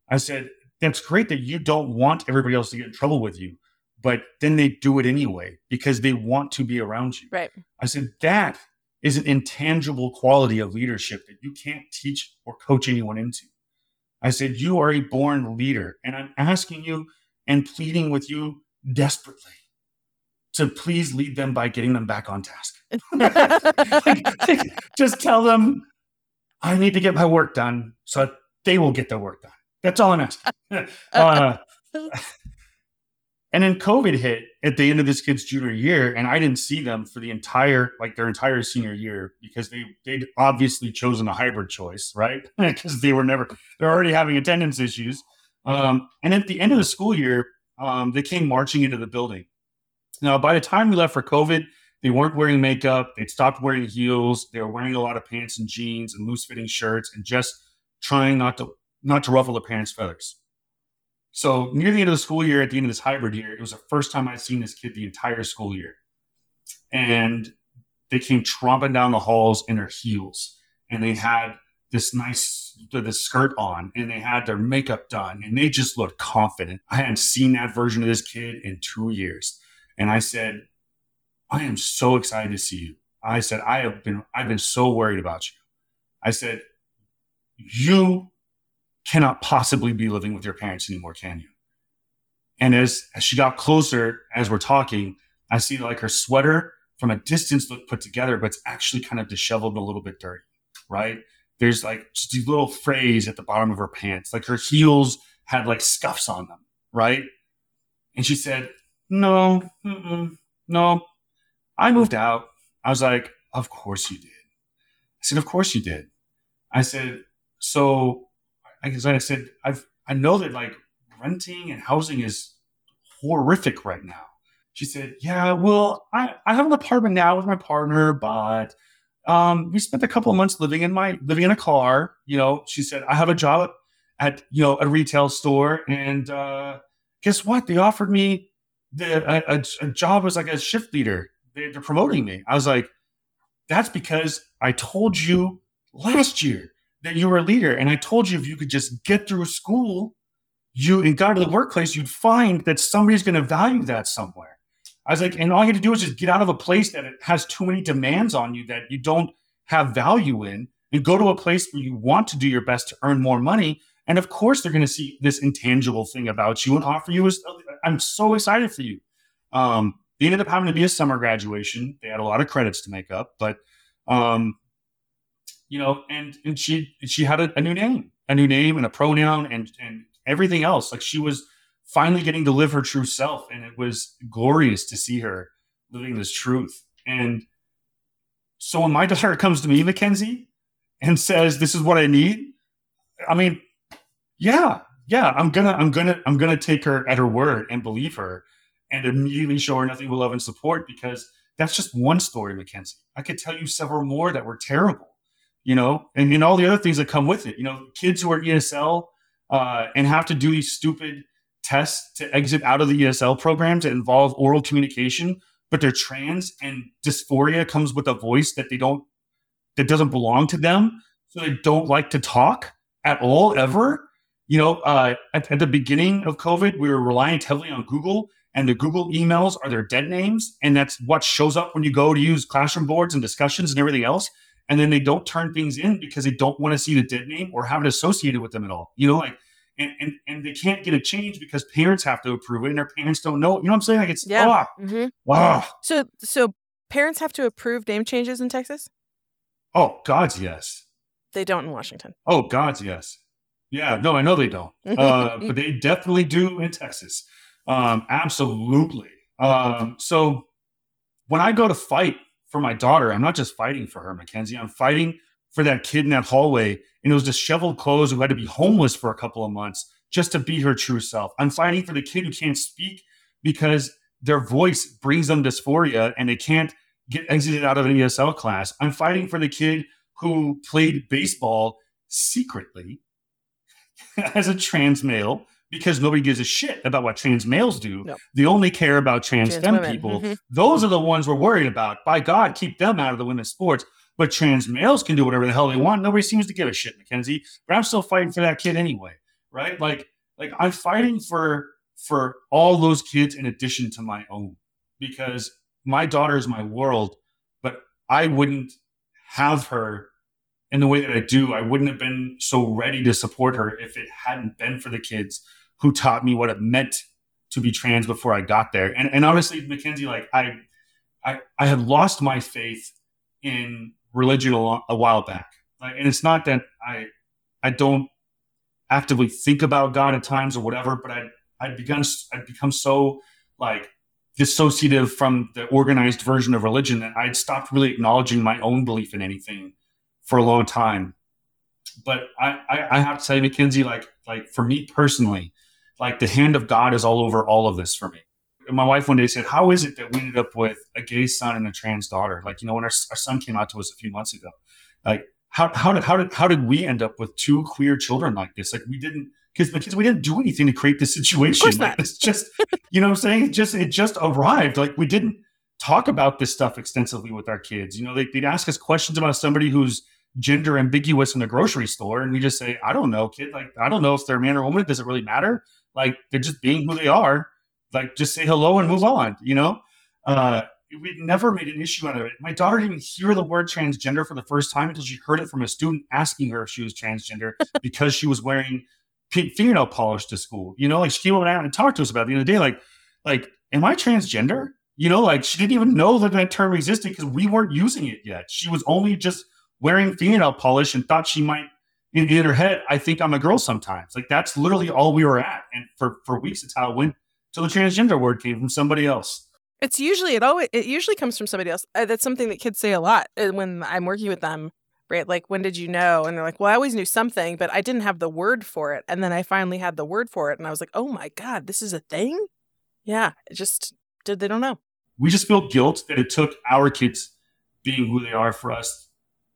I said, that's great that you don't want everybody else to get in trouble with you, but then they do it anyway because they want to be around you. Right. I said, that is an intangible quality of leadership that you can't teach or coach anyone into. I said, you are a born leader, and I'm asking you and pleading with you desperately to please lead them by getting them back on task. [laughs] like, just tell them I need to get my work done so they will get their work done. That's all I'm asking. [laughs] uh, [laughs] And then COVID hit at the end of this kid's junior year, and I didn't see them for the entire, like their entire senior year, because they they'd obviously chosen a hybrid choice, right? [laughs] Because they were never they're already having attendance issues. Um, and at the end of the school year, um, they came marching into the building. Now, by the time we left for COVID, they weren't wearing makeup. They'd stopped wearing heels. They were wearing a lot of pants and jeans and loose fitting shirts and just trying not to not to ruffle their parents' feathers. So near the end of the school year, at the end of this hybrid year, it was the first time I'd seen this kid the entire school year. And they came tromping down the halls in their heels. And they had this nice this skirt on and they had their makeup done and they just looked confident. I hadn't seen that version of this kid in two years. And I said, I am so excited to see you. I said, I have been I've been so worried about you. I said, you cannot possibly be living with your parents anymore, can you? And as, as she got closer, as we're talking, I see like her sweater from a distance look put together, but it's actually kind of disheveled and a little bit dirty, right? There's like just these little frays at the bottom of her pants. Like her heels had like scuffs on them, right? And she said, No, no, I moved out. I was like, Of course you did. I said, Of course you did. I said, So like I said, I've I know that like renting and housing is horrific right now. She said, Yeah, well, I, I have an apartment now with my partner, but um, we spent a couple of months living in my living in a car. You know, she said, I have a job at you know a retail store, and uh, guess what? They offered me the a, a, a job as like a shift leader. They, they're promoting me. I was like, that's because I told you last year that you were a leader. And I told you if you could just get through school, you and got to the workplace, you'd find that somebody's going to value that somewhere. I was like, and all you have to do is just get out of a place that it has too many demands on you that you don't have value in and go to a place where you want to do your best to earn more money. And of course, they're going to see this intangible thing about you and offer you. I'm so excited for you. Um, they ended up having to be a summer graduation. They had a lot of credits to make up, but um, you know, and and she she had a, a, new name, a new name and a pronoun and and everything else. Like she was finally getting to live her true self, and it was glorious to see her living this truth. And so when my [laughs] daughter comes to me, Mackenzie, and says, "This is what I need," I mean, yeah, yeah, I'm gonna I'm gonna I'm gonna take her at her word and believe her, and immediately show her nothing but love and support because that's just one story, Mackenzie. I could tell you several more that were terrible you know, and, and all the other things that come with it. You know, kids who are ESL uh, and have to do these stupid tests to exit out of the ESL program to involve oral communication, but they're trans and dysphoria comes with a voice that they don't, that doesn't belong to them. So they don't like to talk at all, ever. You know, uh, at, at the beginning of COVID, we were reliant heavily on Google and the Google emails are their dead names. And that's what shows up when you go to use classroom boards and discussions and everything else and then they don't turn things in because they don't want to see the dead name or have it associated with them at all. You know, like and and, and they can't get a change because parents have to approve it and their parents don't know. You know what I'm saying? Like it's yeah. Oh, mm-hmm. wow. So so parents have to approve name changes in Texas? Oh, God's yes. They don't in Washington. Oh, God's yes. Yeah, no, I know they don't. Uh, [laughs] but they definitely do in Texas. Um, absolutely. Um, so when I go to fight for my daughter, I'm not just fighting for her, Mackenzie. I'm fighting for that kid in that hallway in those disheveled clothes who had to be homeless for a couple of months just to be her true self. I'm fighting for the kid who can't speak because their voice brings them dysphoria and they can't get exited out of an ESL class. I'm fighting for the kid who played baseball secretly [laughs] as a trans male because nobody gives a shit about what trans males do. No. They only care about trans, trans femme women. people. Mm-hmm. Those are the ones we're worried about. By God, keep them out of the women's sports. But trans males can do whatever the hell they want. Nobody seems to give a shit, Mackenzie. But I'm still fighting for that kid anyway, right? Like, like I'm fighting for for all those kids in addition to my own because my daughter is my world. But I wouldn't have her in the way that I do. I wouldn't have been so ready to support her if it hadn't been for the kids who taught me what it meant to be trans before I got there. And and honestly, Mackenzie, like I I I had lost my faith in religion a, a while back. Like, and it's not that I I don't actively think about God at times or whatever, but I I'd begun I'd become so like dissociative from the organized version of religion that I'd stopped really acknowledging my own belief in anything for a long time. But I, I, I have to say, Mackenzie, like like for me personally, like the hand of God is all over all of this for me. And my wife one day said, How is it that we ended up with a gay son and a trans daughter? Like, you know, when our, our son came out to us a few months ago, like how, how did how did how did we end up with two queer children like this? Like we didn't because because we didn't do anything to create this situation. Like, it's just you know what I'm saying? It just it just arrived. Like we didn't talk about this stuff extensively with our kids. You know, they, would ask us questions about somebody who's gender ambiguous in the grocery store, and we just say, I don't know, kid. Like I don't know if they're a man or a woman. Does it really matter? Like they're just being who they are. Like just say hello and move on. You know. Uh, we never made an issue out of it. My daughter didn't even hear the word transgender for the first time until she heard it from a student asking her if she was transgender [laughs] because she was wearing fingernail polish to school. You know, like she came over and talked to us about it the the day. Like, like, am I transgender? You know, like she didn't even know that that term existed because we weren't using it yet. She was only just wearing fingernail polish and thought she might in, in her head, I think I'm a girl sometimes. Like that's literally all we were at. And for, for weeks, it's how it went till the transgender word came from somebody else. It's usually it always it usually comes from somebody else. Uh, that's something that kids say a lot uh, when I'm working with them right? Like, when did you know? And they're like, well, I always knew something, but I didn't have the word for it. And then I finally had the word for it. And I was like, oh my God, this is a thing? Yeah. It just did, they don't know. We just feel guilt that it took our kids being who they are for us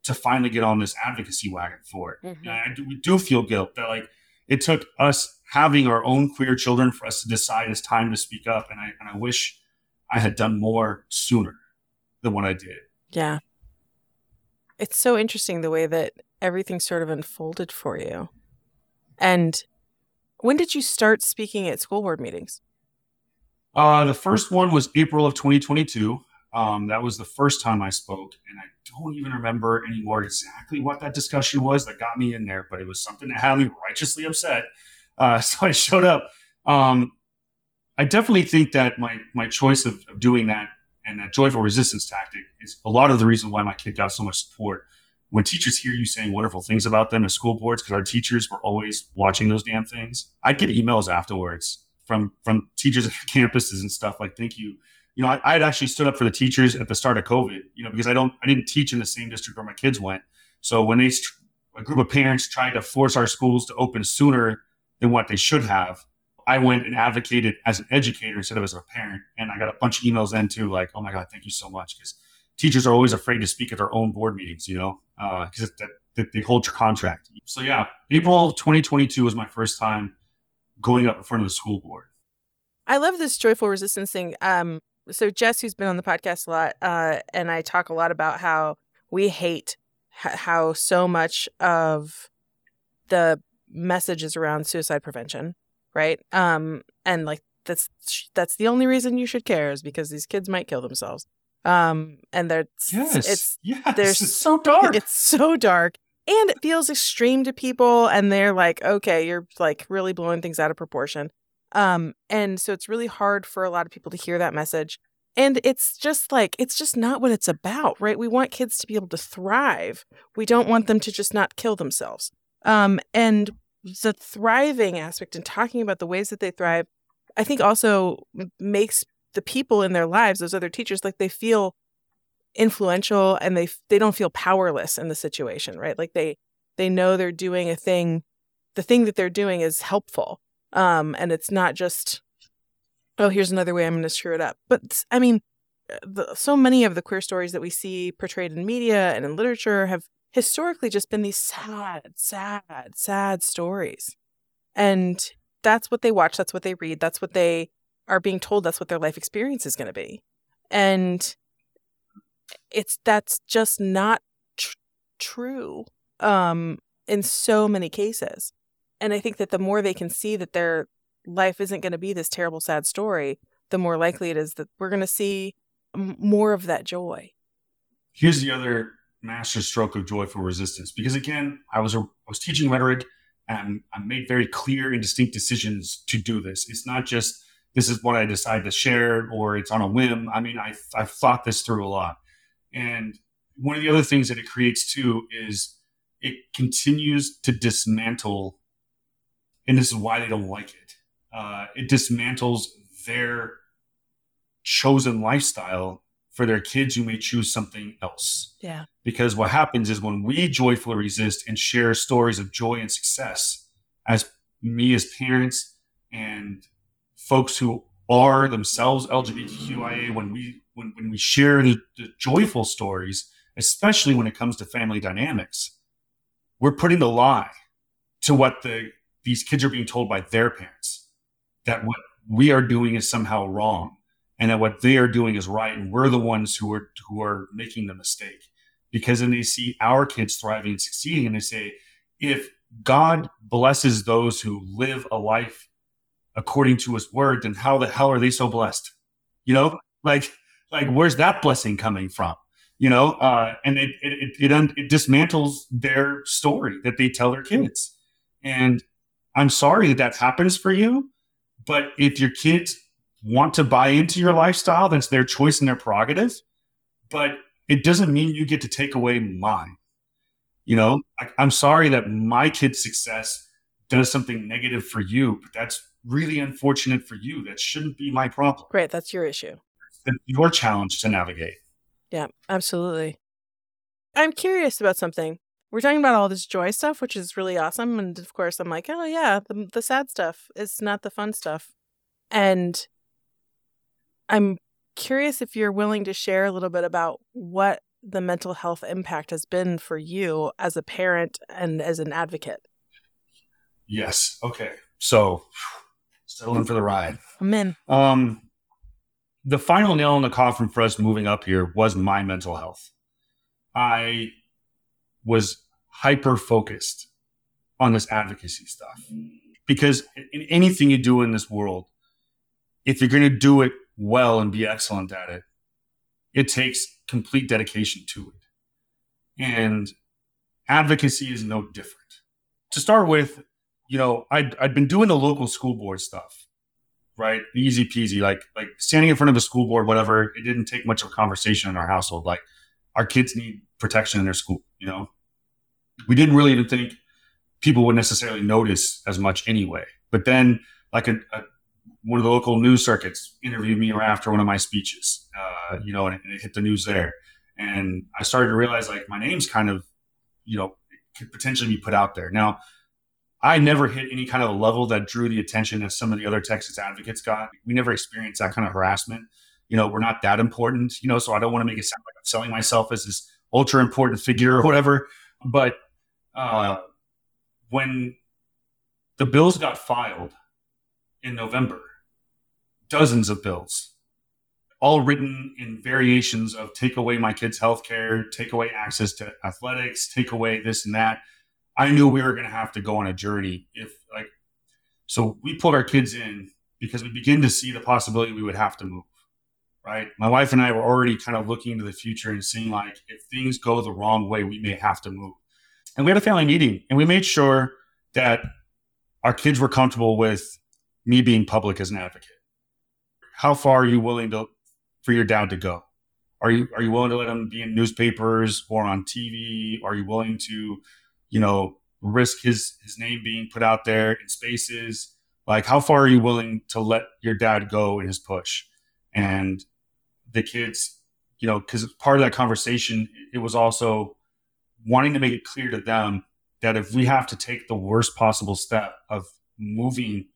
to finally get on this advocacy wagon for it. Mm-hmm. Do, we do feel guilt that, like, it took us having our own queer children for us to decide it's time to speak up. And I, and I wish I had done more sooner than what I did. Yeah. It's so interesting the way that everything sort of unfolded for you. And when did you start speaking at school board meetings? Uh, the first one was April of 2022. Um, that was the first time I spoke, and I don't even remember anymore exactly what that discussion was that got me in there, but it was something that had me righteously upset. Uh, [laughs] so I showed up. Um, I definitely think that my my choice of, of doing that and that joyful resistance tactic is a lot of the reason why my kid got so much support. When teachers hear you saying wonderful things about them at school boards, because our teachers were always watching those damn things, I'd get emails afterwards from from teachers at [laughs] campuses and stuff like, "Thank you." You know, I, had actually stood up for the teachers at the start of COVID. You know, because I don't, I didn't teach in the same district where my kids went. So when they, a group of parents tried to force our schools to open sooner than what they should have, I went and advocated as an educator instead of as a parent. And I got a bunch of emails then too, like, oh my God, thank you so much. Because teachers are always afraid to speak at their own board meetings, you know, because uh, they hold your contract. So yeah, April 2022 was my first time going up in front of the school board. I love this joyful resistance thing. Um, so Jess, who's been on the podcast a lot, uh, and I talk a lot about how we hate h- how so much of the messages around suicide prevention right? Um, and like that's that's the only reason you should care is because these kids might kill themselves. Um, and they're yes, it's yes, there's it's so dark. [laughs] It's so dark, and it feels extreme to people, and they're like, okay, you're like really blowing things out of proportion. Um, and so it's really hard for a lot of people to hear that message. And it's just like, it's just not what it's about, right? We want kids to be able to thrive. We don't want them to just not kill themselves. Um, and the thriving aspect and talking about the ways that they thrive, I think also makes the people in their lives, those other teachers, like they feel influential and they they don't feel powerless in the situation, right? Like they they know they're doing a thing, the thing that they're doing is helpful, um, and it's not just oh here's another way I'm going to screw it up. But I mean, uh, the, so many of the queer stories that we see portrayed in media and in literature have historically just been these sad, sad, sad stories. And that's what they watch, that's what they read, that's what they are being told, that's what their life experience is going to be. And it's that's just not tr- true um in so many cases. And I think that the more they can see that their life isn't going to be this terrible sad story, the more likely it is that we're going to see more of that joy. Here's the other master stroke of joyful resistance because again i was a, I was teaching rhetoric and i made very clear and distinct decisions to do this. It's not just this is what i decide to share or it's on a whim. I mean i i've thought this through a lot. And one of the other things that it creates too is it continues to dismantle and this is why they don't like it uh, it dismantles their chosen lifestyle for their kids who may choose something else. Yeah. Because what happens is when we joyfully resist and share stories of joy and success, as me as parents and folks who are themselves LGBTQIA, when we when, when we share the, the joyful stories, especially when it comes to family dynamics, we're putting the lie to what the these kids are being told by their parents that what we are doing is somehow wrong and that what they are doing is right and we're the ones who are who are making the mistake. Because then they see our kids thriving and succeeding and they say if god blesses those who live a life according to his word then how the hell are they so blessed? You know like like where's that blessing coming from? You know uh, and it it, it, it, it dismantles their story that they tell their kids. And i'm sorry that that happens for you but if your kids want to buy into your lifestyle, that's their choice and their prerogative. But it doesn't mean you get to take away mine. You know, I, I'm sorry that my kid's success does something negative for you, but that's really unfortunate for you. That shouldn't be my problem. Great. That's your issue. It's your challenge to navigate. Yeah, absolutely. I'm curious about something. We're talking about all this joy stuff, which is really awesome. And of course, I'm like, oh, yeah, the, the sad stuff is not the fun stuff. And I'm curious if you're willing to share a little bit about what the mental health impact has been for you as a parent and as an advocate. Yes. Okay. So, settle in for the ride. I'm in. Um, the final nail in the coffin for us moving up here was my mental health. I was hyper focused on this advocacy stuff because in anything you do in this world, if you're going to do it well and be excellent at it, it takes complete dedication to it. And advocacy is no different. To start with, you know, I'd, I'd been doing the local school board stuff, right? Easy peasy, like like standing in front of a school board, whatever. It didn't take much of a conversation in our household. Like our kids need protection in their school, you know. We didn't really even think people would necessarily notice as much anyway. But then, like a, a one of the local news circuits interviewed me after one of my speeches, uh, you know, and it, it, hit the news there. And I started to realize like my name's kind of, you know, could potentially be put out there. Now, I never hit any kind of a level that drew the attention that some of the other Texas advocates got. We never experienced that kind of harassment. You know, we're not that important, you know, so I don't want to make it sound like I'm selling myself as this ultra important figure or whatever. But uh, when the bills got filed in November, dozens of bills, all written in variations of take away my kids' health care, take away access to athletics, take away this and that. I knew we were going to have to go on a journey if like so we pulled our kids in because we begin to see the possibility we would have to move. Right? My wife and I were already kind of looking into the future and seeing like if things go the wrong way, we may have to move. And we had a family meeting and we made sure that our kids were comfortable with me being public as an advocate how far are you willing to for your dad to go? Are you are you willing to let him be in newspapers or on TV? Are you willing to, you know, risk his his name being put out there in spaces? Like, how far are you willing to let your dad go in his push? And the kids, you know, because part of that conversation, it was also wanting to make it clear to them that if we have to take the worst possible step of moving,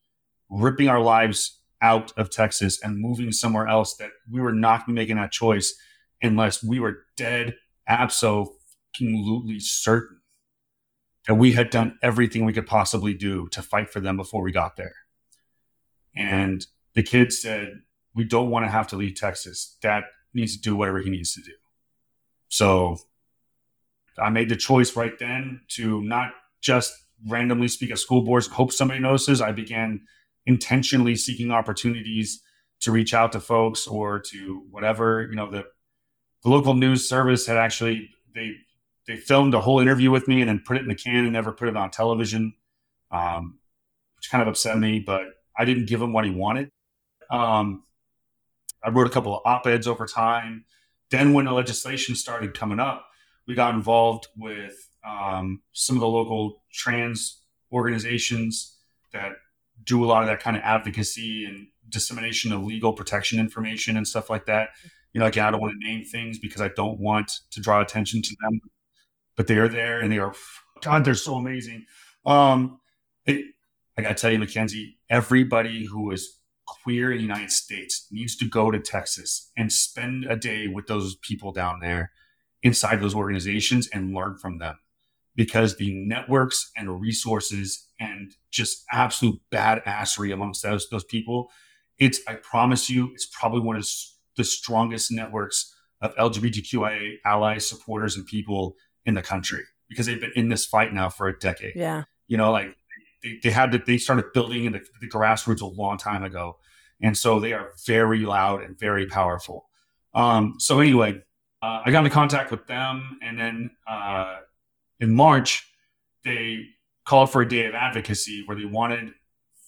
ripping our lives out of Texas and moving somewhere else that we were not making that choice unless we were dead absolutely certain that we had done everything we could possibly do to fight for them before we got there. And the kid said, We don't want to have to leave Texas. Dad needs to do whatever he needs to do. So I made the choice right then to not just randomly speak at school boards, hope somebody notices. I began intentionally seeking opportunities to reach out to folks or to whatever you know the, the local news service had actually they they filmed a whole interview with me and then put it in the can and never put it on television um, which kind of upset me but i didn't give him what he wanted um, i wrote a couple of op-eds over time then when the legislation started coming up we got involved with um, some of the local trans organizations that do a lot of that kind of advocacy and dissemination of legal protection information and stuff like that. You know, again, I don't want to name things because I don't want to draw attention to them, but they are there and they are, God, they're so amazing. Um, it, I got to tell you, Mackenzie, everybody who is queer in the United States needs to go to Texas and spend a day with those people down there inside those organizations and learn from them because the networks and resources and just absolute badassery amongst those, those people, it's, I promise you, it's probably one of the strongest networks of LGBTQIA allies, supporters, and people in the country because they've been in this fight now for a decade. Yeah. You know, like they, they had to, they started building in the, the grassroots a long time ago. And so they are very loud and very powerful. Um, so anyway, uh, I got into contact with them, and then uh, in March, they called for a day of advocacy where they wanted,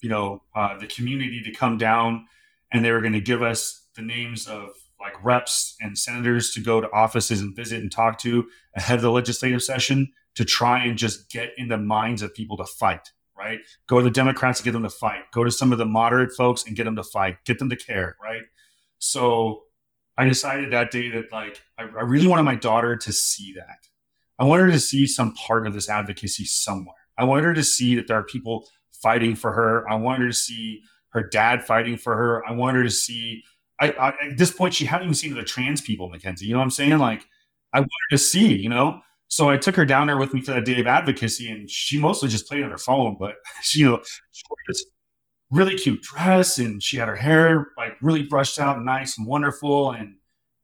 you know, uh, the community to come down, and they were going to give us the names of like reps and senators to go to offices and visit and talk to ahead of the legislative session to try and just get in the minds of people to fight. Right? Go to the Democrats and get them to fight. Go to some of the moderate folks and get them to fight. Get them to care. Right? So I decided that day that like I, I really wanted my daughter to see that. I wanted her to see some part of this advocacy somewhere. I wanted her to see that there are people fighting for her. I wanted her to see her dad fighting for her. I wanted her to see. I, I at this point she hadn't even seen the trans people, Mackenzie. You know what I'm saying? Like I wanted to see. You know. So I took her down there with me for that day of advocacy, and she mostly just played on her phone. But [laughs] she, you know, she really cute dress and she had her hair like really brushed out nice and wonderful and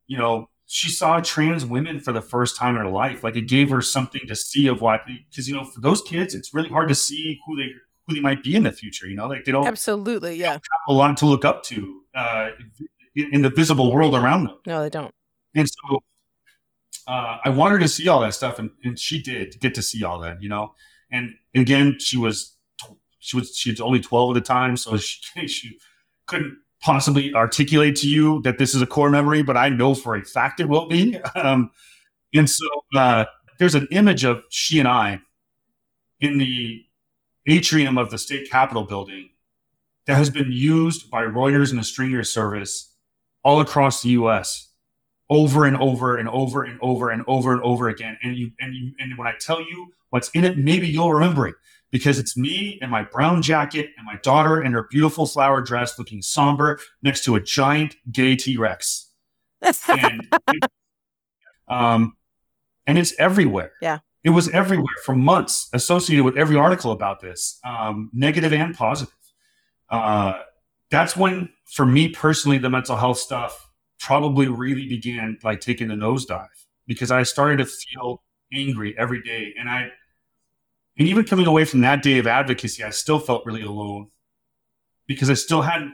you know she saw trans women for the first time in her life. Like it gave her something to see of what because you know for those kids it's really hard to see who they who they might be in the future you know? Like they don't absolutely yeah. a lot to look up to uh, in the visible world around them. No they don't. And so uh, I wanted to see all that stuff, and, and she did get to see all that, you know. And again, she was she was she was only 12 at the time, so she, [laughs] she couldn't possibly articulate to you that this is a core memory, but I know for a fact it will be. [laughs] Um, and so uh, there's an image of she and I in the atrium of the state capitol building that has been used by Reuters and the Stringer service all across the U.S. over and over and over and over and over and over again. And you and you and when I tell you what's in it, maybe you'll remember it because it's me and my brown jacket and my daughter in her beautiful flower dress looking somber next to a giant gay T Rex. and, um, and it's everywhere. Yeah. It was everywhere for months, associated with every article about this, um, negative and positive. Uh, that's when, for me personally, the mental health stuff probably really began like taking a nosedive because I started to feel angry every day. And I, and even coming away from that day of advocacy, I still felt really alone because I still hadn't,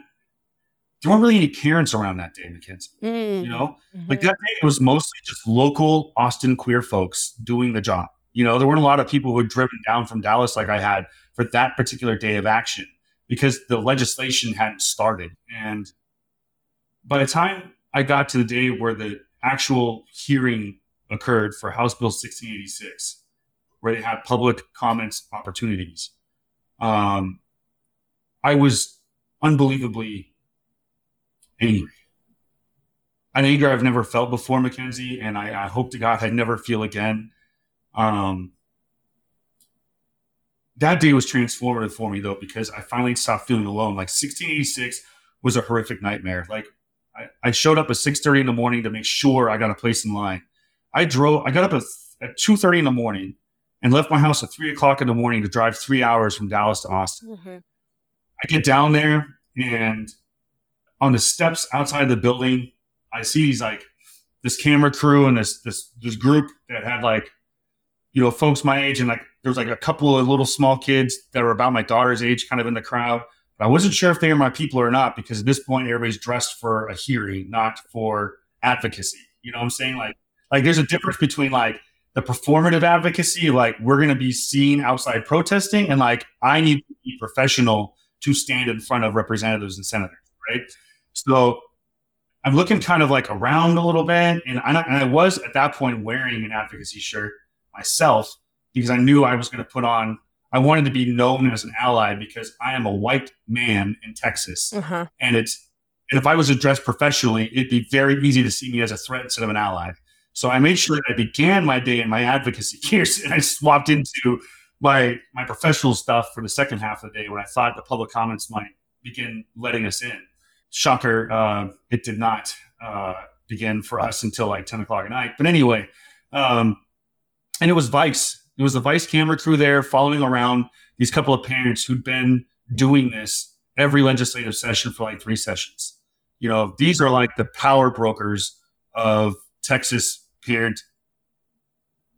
there weren't really any parents around that day, Mackenzie. Mm. You know, mm-hmm. like that day it was mostly just local Austin queer folks doing the job. You know, there weren't a lot of people who had driven down from Dallas like I had for that particular day of action because the legislation hadn't started. And by the time I got to the day where the actual hearing occurred for House Bill 1686, where they had public comments opportunities. Um, I was unbelievably angry. An anger I've never felt before, Mackenzie, and I, I hope to God I never feel again. Um, that day was transformative for me though because I finally stopped feeling alone. Like 1686 was a horrific nightmare. Like I, I showed up at 6:30 in the morning to make sure I got a place in line. I drove. I got up at, at 2:30 in the morning and left my house at three o'clock in the morning to drive three hours from Dallas to Austin. Mm-hmm. I get down there and on the steps outside the building, I see these like this camera crew and this this this group that had like you know folks my age and like there was like a couple of little small kids that were about my daughter's age kind of in the crowd. But I wasn't sure if they were my people or not because at this point everybody's dressed for a hearing, not for advocacy. You know what I'm saying? Like like there's a difference between like the performative advocacy, like we're going to be seen outside protesting, and like I need to be professional to stand in front of representatives and senators, right? So I'm looking kind of like around a little bit, and I, and I was at that point wearing an advocacy shirt myself because I knew I was going to put on I wanted to be known as an ally because I am a white man in Texas, Uh-huh. and it's and if I was addressed professionally, it'd be very easy to see me as a threat instead of an ally. So I made sure that I began my day in my advocacy [laughs] years, and I swapped into my my professional stuff for the second half of the day when I thought the public comments might begin letting us in. Shocker, uh, it did not uh, begin for us until like ten o'clock at night. But anyway, um, and it was Vice. It was the Vice camera crew there following around these couple of parents who'd been doing this every legislative session for like three sessions. You know, these are like the power brokers of Texas parent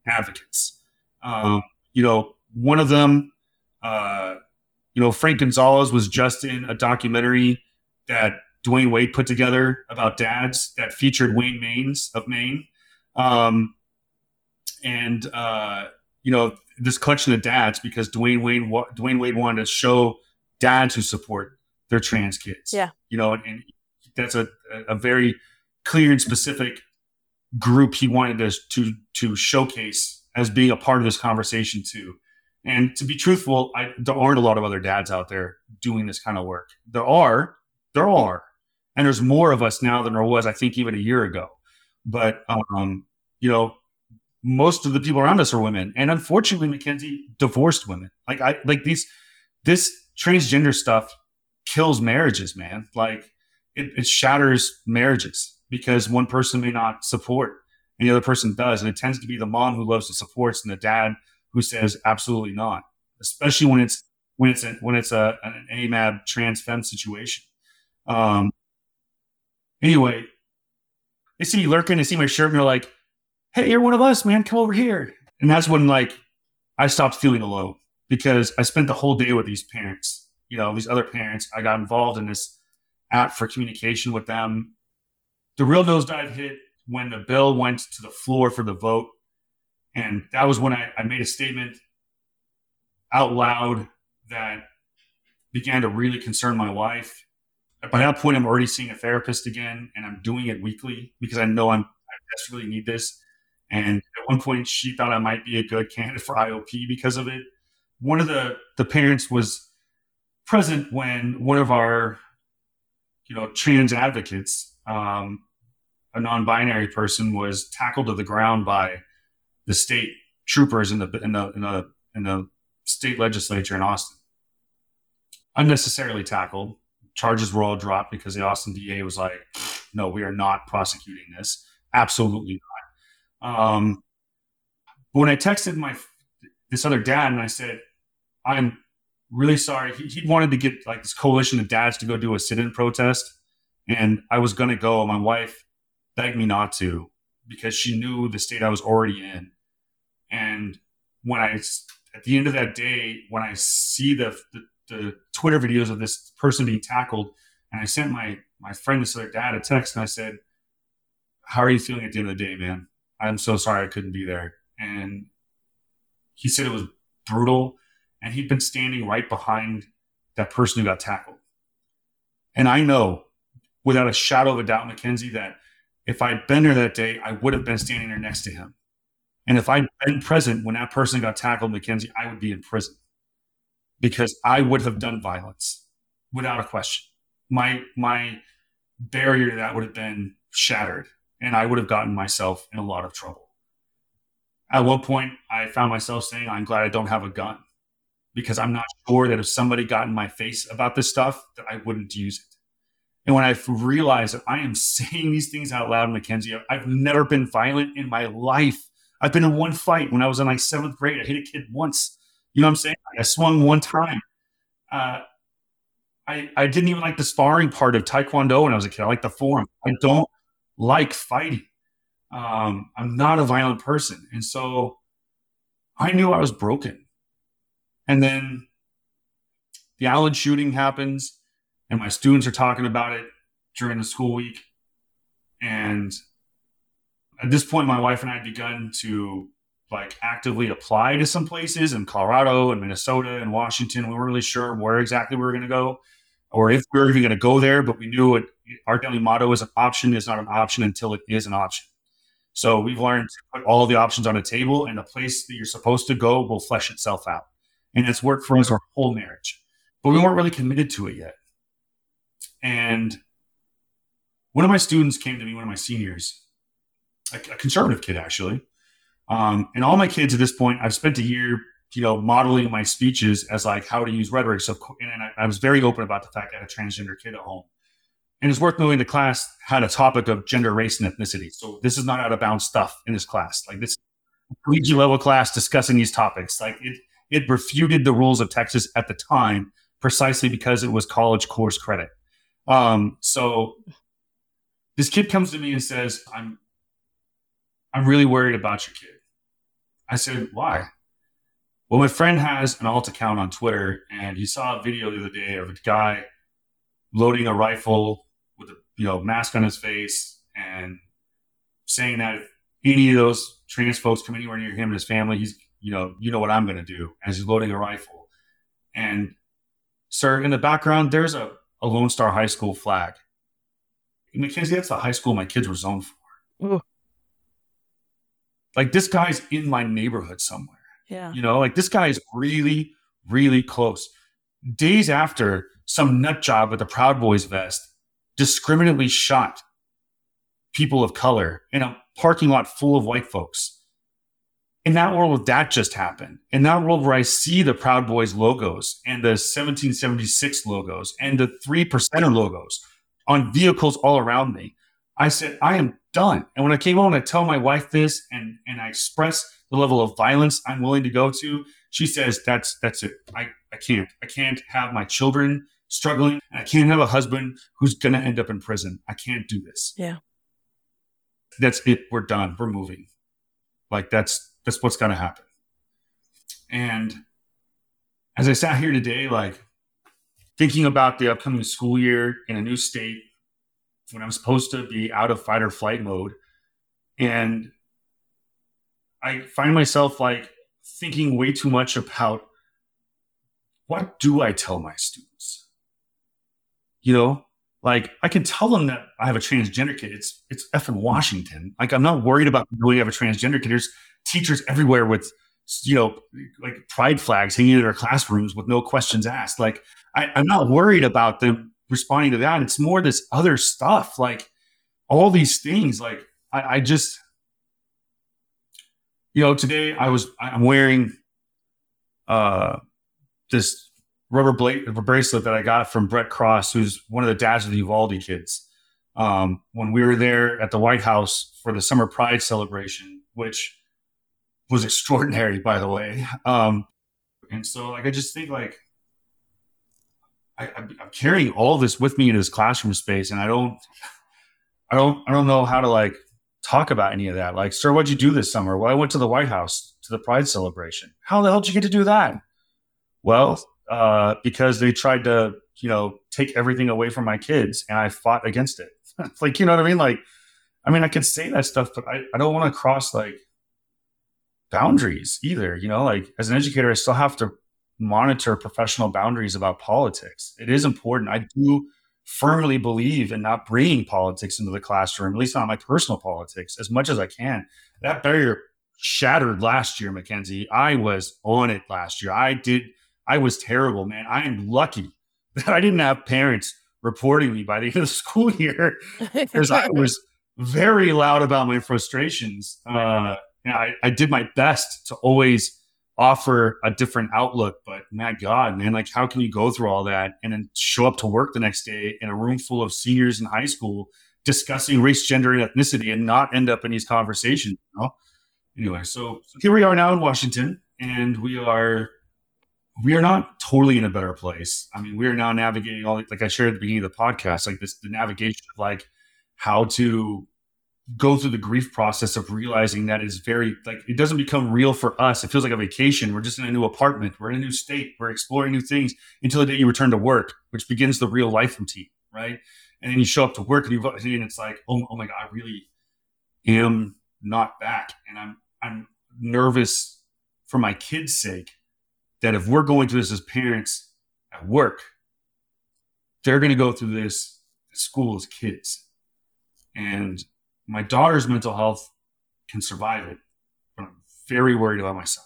advocates. Um, you know, one of them, uh, you know, Frank Gonzalez was just in a documentary that Dwyane Wade put together about dads that featured Wayne Maines of Maine. Um, and, uh, you know, this collection of dads because Dwyane Wade, Dwyane Wade wanted to show dads who support their trans kids. Yeah. You know, and, and that's a, a very clear and specific group he wanted to, to, to showcase as being a part of this conversation too. And to be truthful, I, there aren't a lot of other dads out there doing this kind of work. There are, there are, and there's more of us now than there was, I think, even a year ago. But um, you know, most of the people around us are women, and unfortunately, Mackenzie divorced women. Like I like these, this transgender stuff kills marriages, man. Like it, it shatters marriages because one person may not support and the other person does, and it tends to be the mom who loves and supports, and the dad who says absolutely not. Especially when it's when it's a, when it's a an AMAB trans femme situation. Um. Anyway, they see me lurking, they see my shirt, and they're like, "Hey, you're one of us, man. Come over here." And that's when like I stopped feeling alone because I spent the whole day with these parents. You know, these other parents. I got involved in this app for communication with them. The real nosedive hit when the bill went to the floor for the vote. And that was when I, I made a statement out loud that began to really concern my wife. By that point, I'm already seeing a therapist again, and I'm doing it weekly because I know I'm, I desperately need this. And at one point, she thought I might be a good candidate for IOP because of it. One of the, the parents was present when one of our, you know, trans advocates, um, a non-binary person, was tackled to the ground by the state troopers in the in the in the in the state legislature in Austin. Unnecessarily tackled. Charges were all dropped because the Austin DA was like, "No, we are not prosecuting this. Absolutely not." Um, but when I texted my this other dad and I said, "I'm really sorry," he, he wanted to get like this coalition of dads to go do a sit-in protest, and I was going to go. My wife begged me not to because she knew the state I was already in. And when I, at the end of that day, when I see the, the, the Twitter videos of this person being tackled, and I sent my my friend, this other dad, a text, and I said, "How are you feeling at the end of the day, man? I'm so sorry I couldn't be there." And he said it was brutal, and he'd been standing right behind that person who got tackled. And I know, without a shadow of a doubt, Mackenzie, that if I'd been there that day, I would have been standing there next to him. And if I'd been present when that person got tackled, Mackenzie, I would be in prison because I would have done violence without a question. My my barrier to that would have been shattered, and I would have gotten myself in a lot of trouble. At one point, I found myself saying, "I'm glad I don't have a gun," because I'm not sure that if somebody got in my face about this stuff, that I wouldn't use it. And when I realized that I am [laughs] saying these things out loud, Mackenzie, I've never been violent in my life. I've been in one fight when I was in like seventh grade. I hit a kid once. You know what I'm saying? I swung one time. Uh, I I didn't even like the sparring part of Taekwondo when I was a kid. I like the form. I don't like fighting. Um, I'm not a violent person, and so I knew I was broken. And then the Allen shooting happens and my students are talking about it during the school week. And at this point, my wife and I had begun to like actively apply to some places in Colorado and Minnesota and Washington. We weren't really sure where exactly we were going to go or if we were even going to go there, but we knew it, our daily motto is an option is not an option until it is an option. So we've learned to put all the options on a table and the place that you're supposed to go will flesh itself out. And it's worked for us our whole marriage. But we weren't really committed to it yet. And one of my students came to me, one of my seniors, a, a conservative kid actually. Um, and all my kids at this point, I've spent a year, you know, modeling my speeches as like how to use rhetoric. So, and I, I was very open about the fact that I had a transgender kid at home. And it's worth noting the class had a topic of gender, race, and ethnicity. So this is not out of bounds stuff in this class. Like this collegiate level class discussing these topics. Like it, it refuted the rules of Texas at the time precisely because it was college course credit. Um, so this kid comes to me and says, "I'm, I'm really worried about your kid." I said, "Why?" Well, my friend has an alt account on Twitter, and he saw a video the other day of a guy loading a rifle with a you know mask on his face and saying that if any of those trans folks come anywhere near him and his family, he's you know you know what I'm going to do as he's loading a rifle. And sir, in the background, there's a, a Lone Star High School flag. Mackenzie, that's the high school my kids were zoned for. Ooh. Like this guy's in my neighborhood somewhere. Yeah. You know, like this guy is really, really close. Days after some nut job with a Proud Boys vest discriminately shot people of color in a parking lot full of white folks. In that world, that just happened. In that world where I see the Proud Boys logos and the 1776 logos and the three percenter logos on vehicles all around me, I said, I am done. And when I came home, and I tell my wife this and, and I express the level of violence I'm willing to go to. She says, that's, that's it. I, I can't, I can't have my children struggling and I can't have a husband who's going to end up in prison. I can't do this. Yeah. That's it. We're done. We're moving. Like that's, that's what's going to happen. And as I sat here today, like thinking about the upcoming school year in a new state when I'm supposed to be out of fight or flight mode. And I find myself like thinking way too much about what do I tell my students? You know, like I can tell them that I have a transgender kid. It's it's effing Washington. Like I'm not worried about knowing I have a transgender kid. There's teachers everywhere with you know like pride flags hanging in their classrooms with no questions asked. Like I, I'm not worried about them responding to that. It's more this other stuff, like all these things. Like I, I just, you know, today I was I'm wearing uh this rubber blade bracelet that I got from Brett Cross, who's one of the dads of the Uvalde kids. Um, when we were there at the White House for the Summer Pride celebration, which was extraordinary, by the way. Um, and so, like, I just think like I, am carrying all this with me in this classroom space, and I don't, I don't, I don't know how to like talk about any of that. Like, sir, what'd you do this summer? Well, I went to the White House to the Pride celebration. How the hell did you get to do that? Well, uh, because they tried to, you know, take everything away from my kids, and I fought against it. [laughs] like, you know what I mean? Like, I mean, I can say that stuff, but I, I don't want to cross like boundaries either. You know, like as an educator, I still have to monitor professional boundaries about politics. It is important. I do firmly believe in not bringing politics into the classroom, at least not my personal politics, as much as I can. That barrier shattered last year, Mackenzie. I was on it last year. I did. I was terrible, man. I am lucky [laughs] that I didn't have parents reporting me by the end of the school [laughs] year because I [laughs] was very loud about my frustrations. Uh, I, I did my best to always offer a different outlook. But my God, man, like how can you go through all that and then show up to work the next day in a room full of seniors in high school discussing race, gender, and ethnicity and not end up in these conversations? You know? Anyway, so, so here we are now in Washington, and we are we are not totally in a better place. I mean, we are now navigating all like I shared at the beginning of the podcast, like this the navigation of like how to go through the grief process of realizing that is very like it doesn't become real for us. It feels like a vacation. We're just in a new apartment. We're in a new state. We're exploring new things until the day you return to work, which begins the real life routine, right? And then you show up to work and you and it's like, oh, oh my god, I really am not back, and I'm I'm nervous for my kids' sake that if we're going through this as parents at work, they're going to go through this at school as kids, and my daughter's mental health can survive it, but I'm very worried about my son.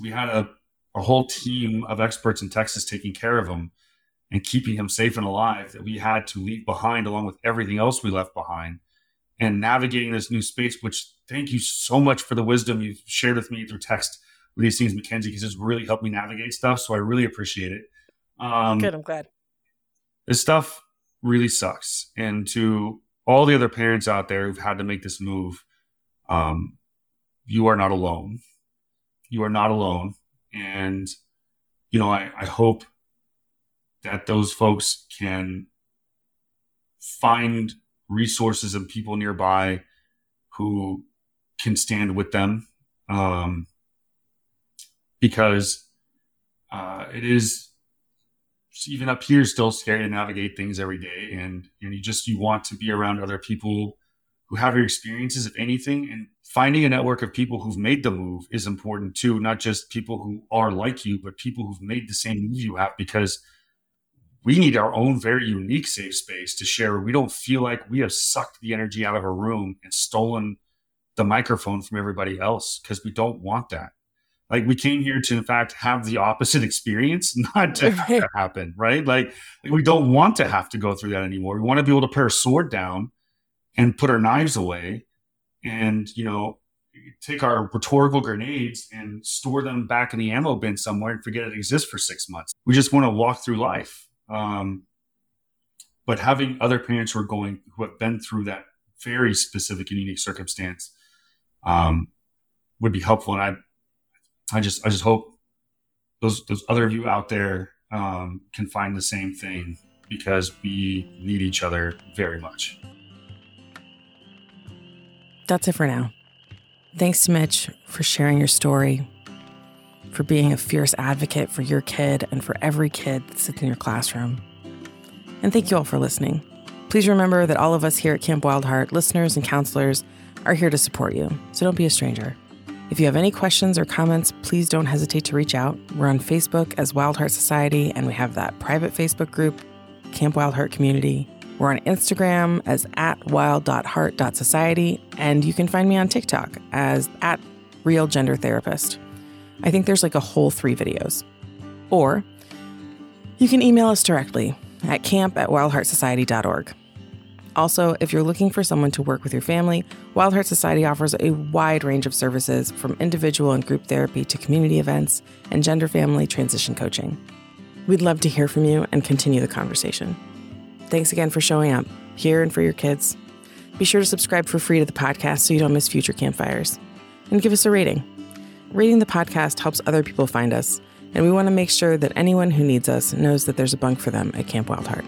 We had a a whole team of experts in Texas taking care of him and keeping him safe and alive that we had to leave behind along with everything else we left behind and navigating this new space, which thank you so much for the wisdom you've shared with me through text with these things, Mackenzie, because it's really helped me navigate stuff. So I really appreciate it. Um, Good. I'm glad. This stuff really sucks. And to all the other parents out there who've had to make this move, um, you are not alone. You are not alone. And, you know, I, I hope that those folks can find resources and people nearby who can stand with them. Um, because uh, it is even up here still scary to navigate things every day. And and you just you want to be around other people who have your experiences if anything. And finding a network of people who've made the move is important too not just people who are like you but people who've made the same move you have because we need our own very unique safe space to share. We don't feel like we have sucked the energy out of a room and stolen the microphone from everybody else because we don't want that like we came here to in fact have the opposite experience [laughs] not to have to happen right? Like, like we don't want to have to go through that anymore. We want to be able to put our sword down and put our knives away and you know take our rhetorical grenades and store them back in the ammo bin somewhere and forget it exists for six months. We just want to walk through life. Um, but having other parents who are going who have been through that very specific and unique circumstance um, would be helpful. And i I just I just hope those those other of you out there um, can find the same thing because we need each other very much. That's it for now. Thanks to Mitch for sharing your story, for being a fierce advocate for your kid and for every kid that sits in your classroom. And thank you all for listening. Please remember that all of us here at Camp Wildheart, listeners and counselors, are here to support you, so don't be a stranger. If you have any questions or comments, please don't hesitate to reach out. We're on Facebook as Wild Heart Society, and we have that private Facebook group, Camp Wild Heart Community. We're on Instagram as at wild.heart.society, and you can find me on TikTok as at Real Gender Therapist. I think there's like a whole three videos. Or you can email us directly at camp at wildheartsociety.org. Also, if you're looking for someone to work with your family, Wild Heart Society offers a wide range of services from individual and group therapy to community events and gender family transition coaching. We'd love to hear from you and continue the conversation. Thanks again for showing up here and for your kids. Be sure to subscribe for free to the podcast so you don't miss future campfires. And give us a rating. Rating the podcast helps other people find us, and we want to make sure that anyone who needs us knows that there's a bunk for them at Camp Wildheart.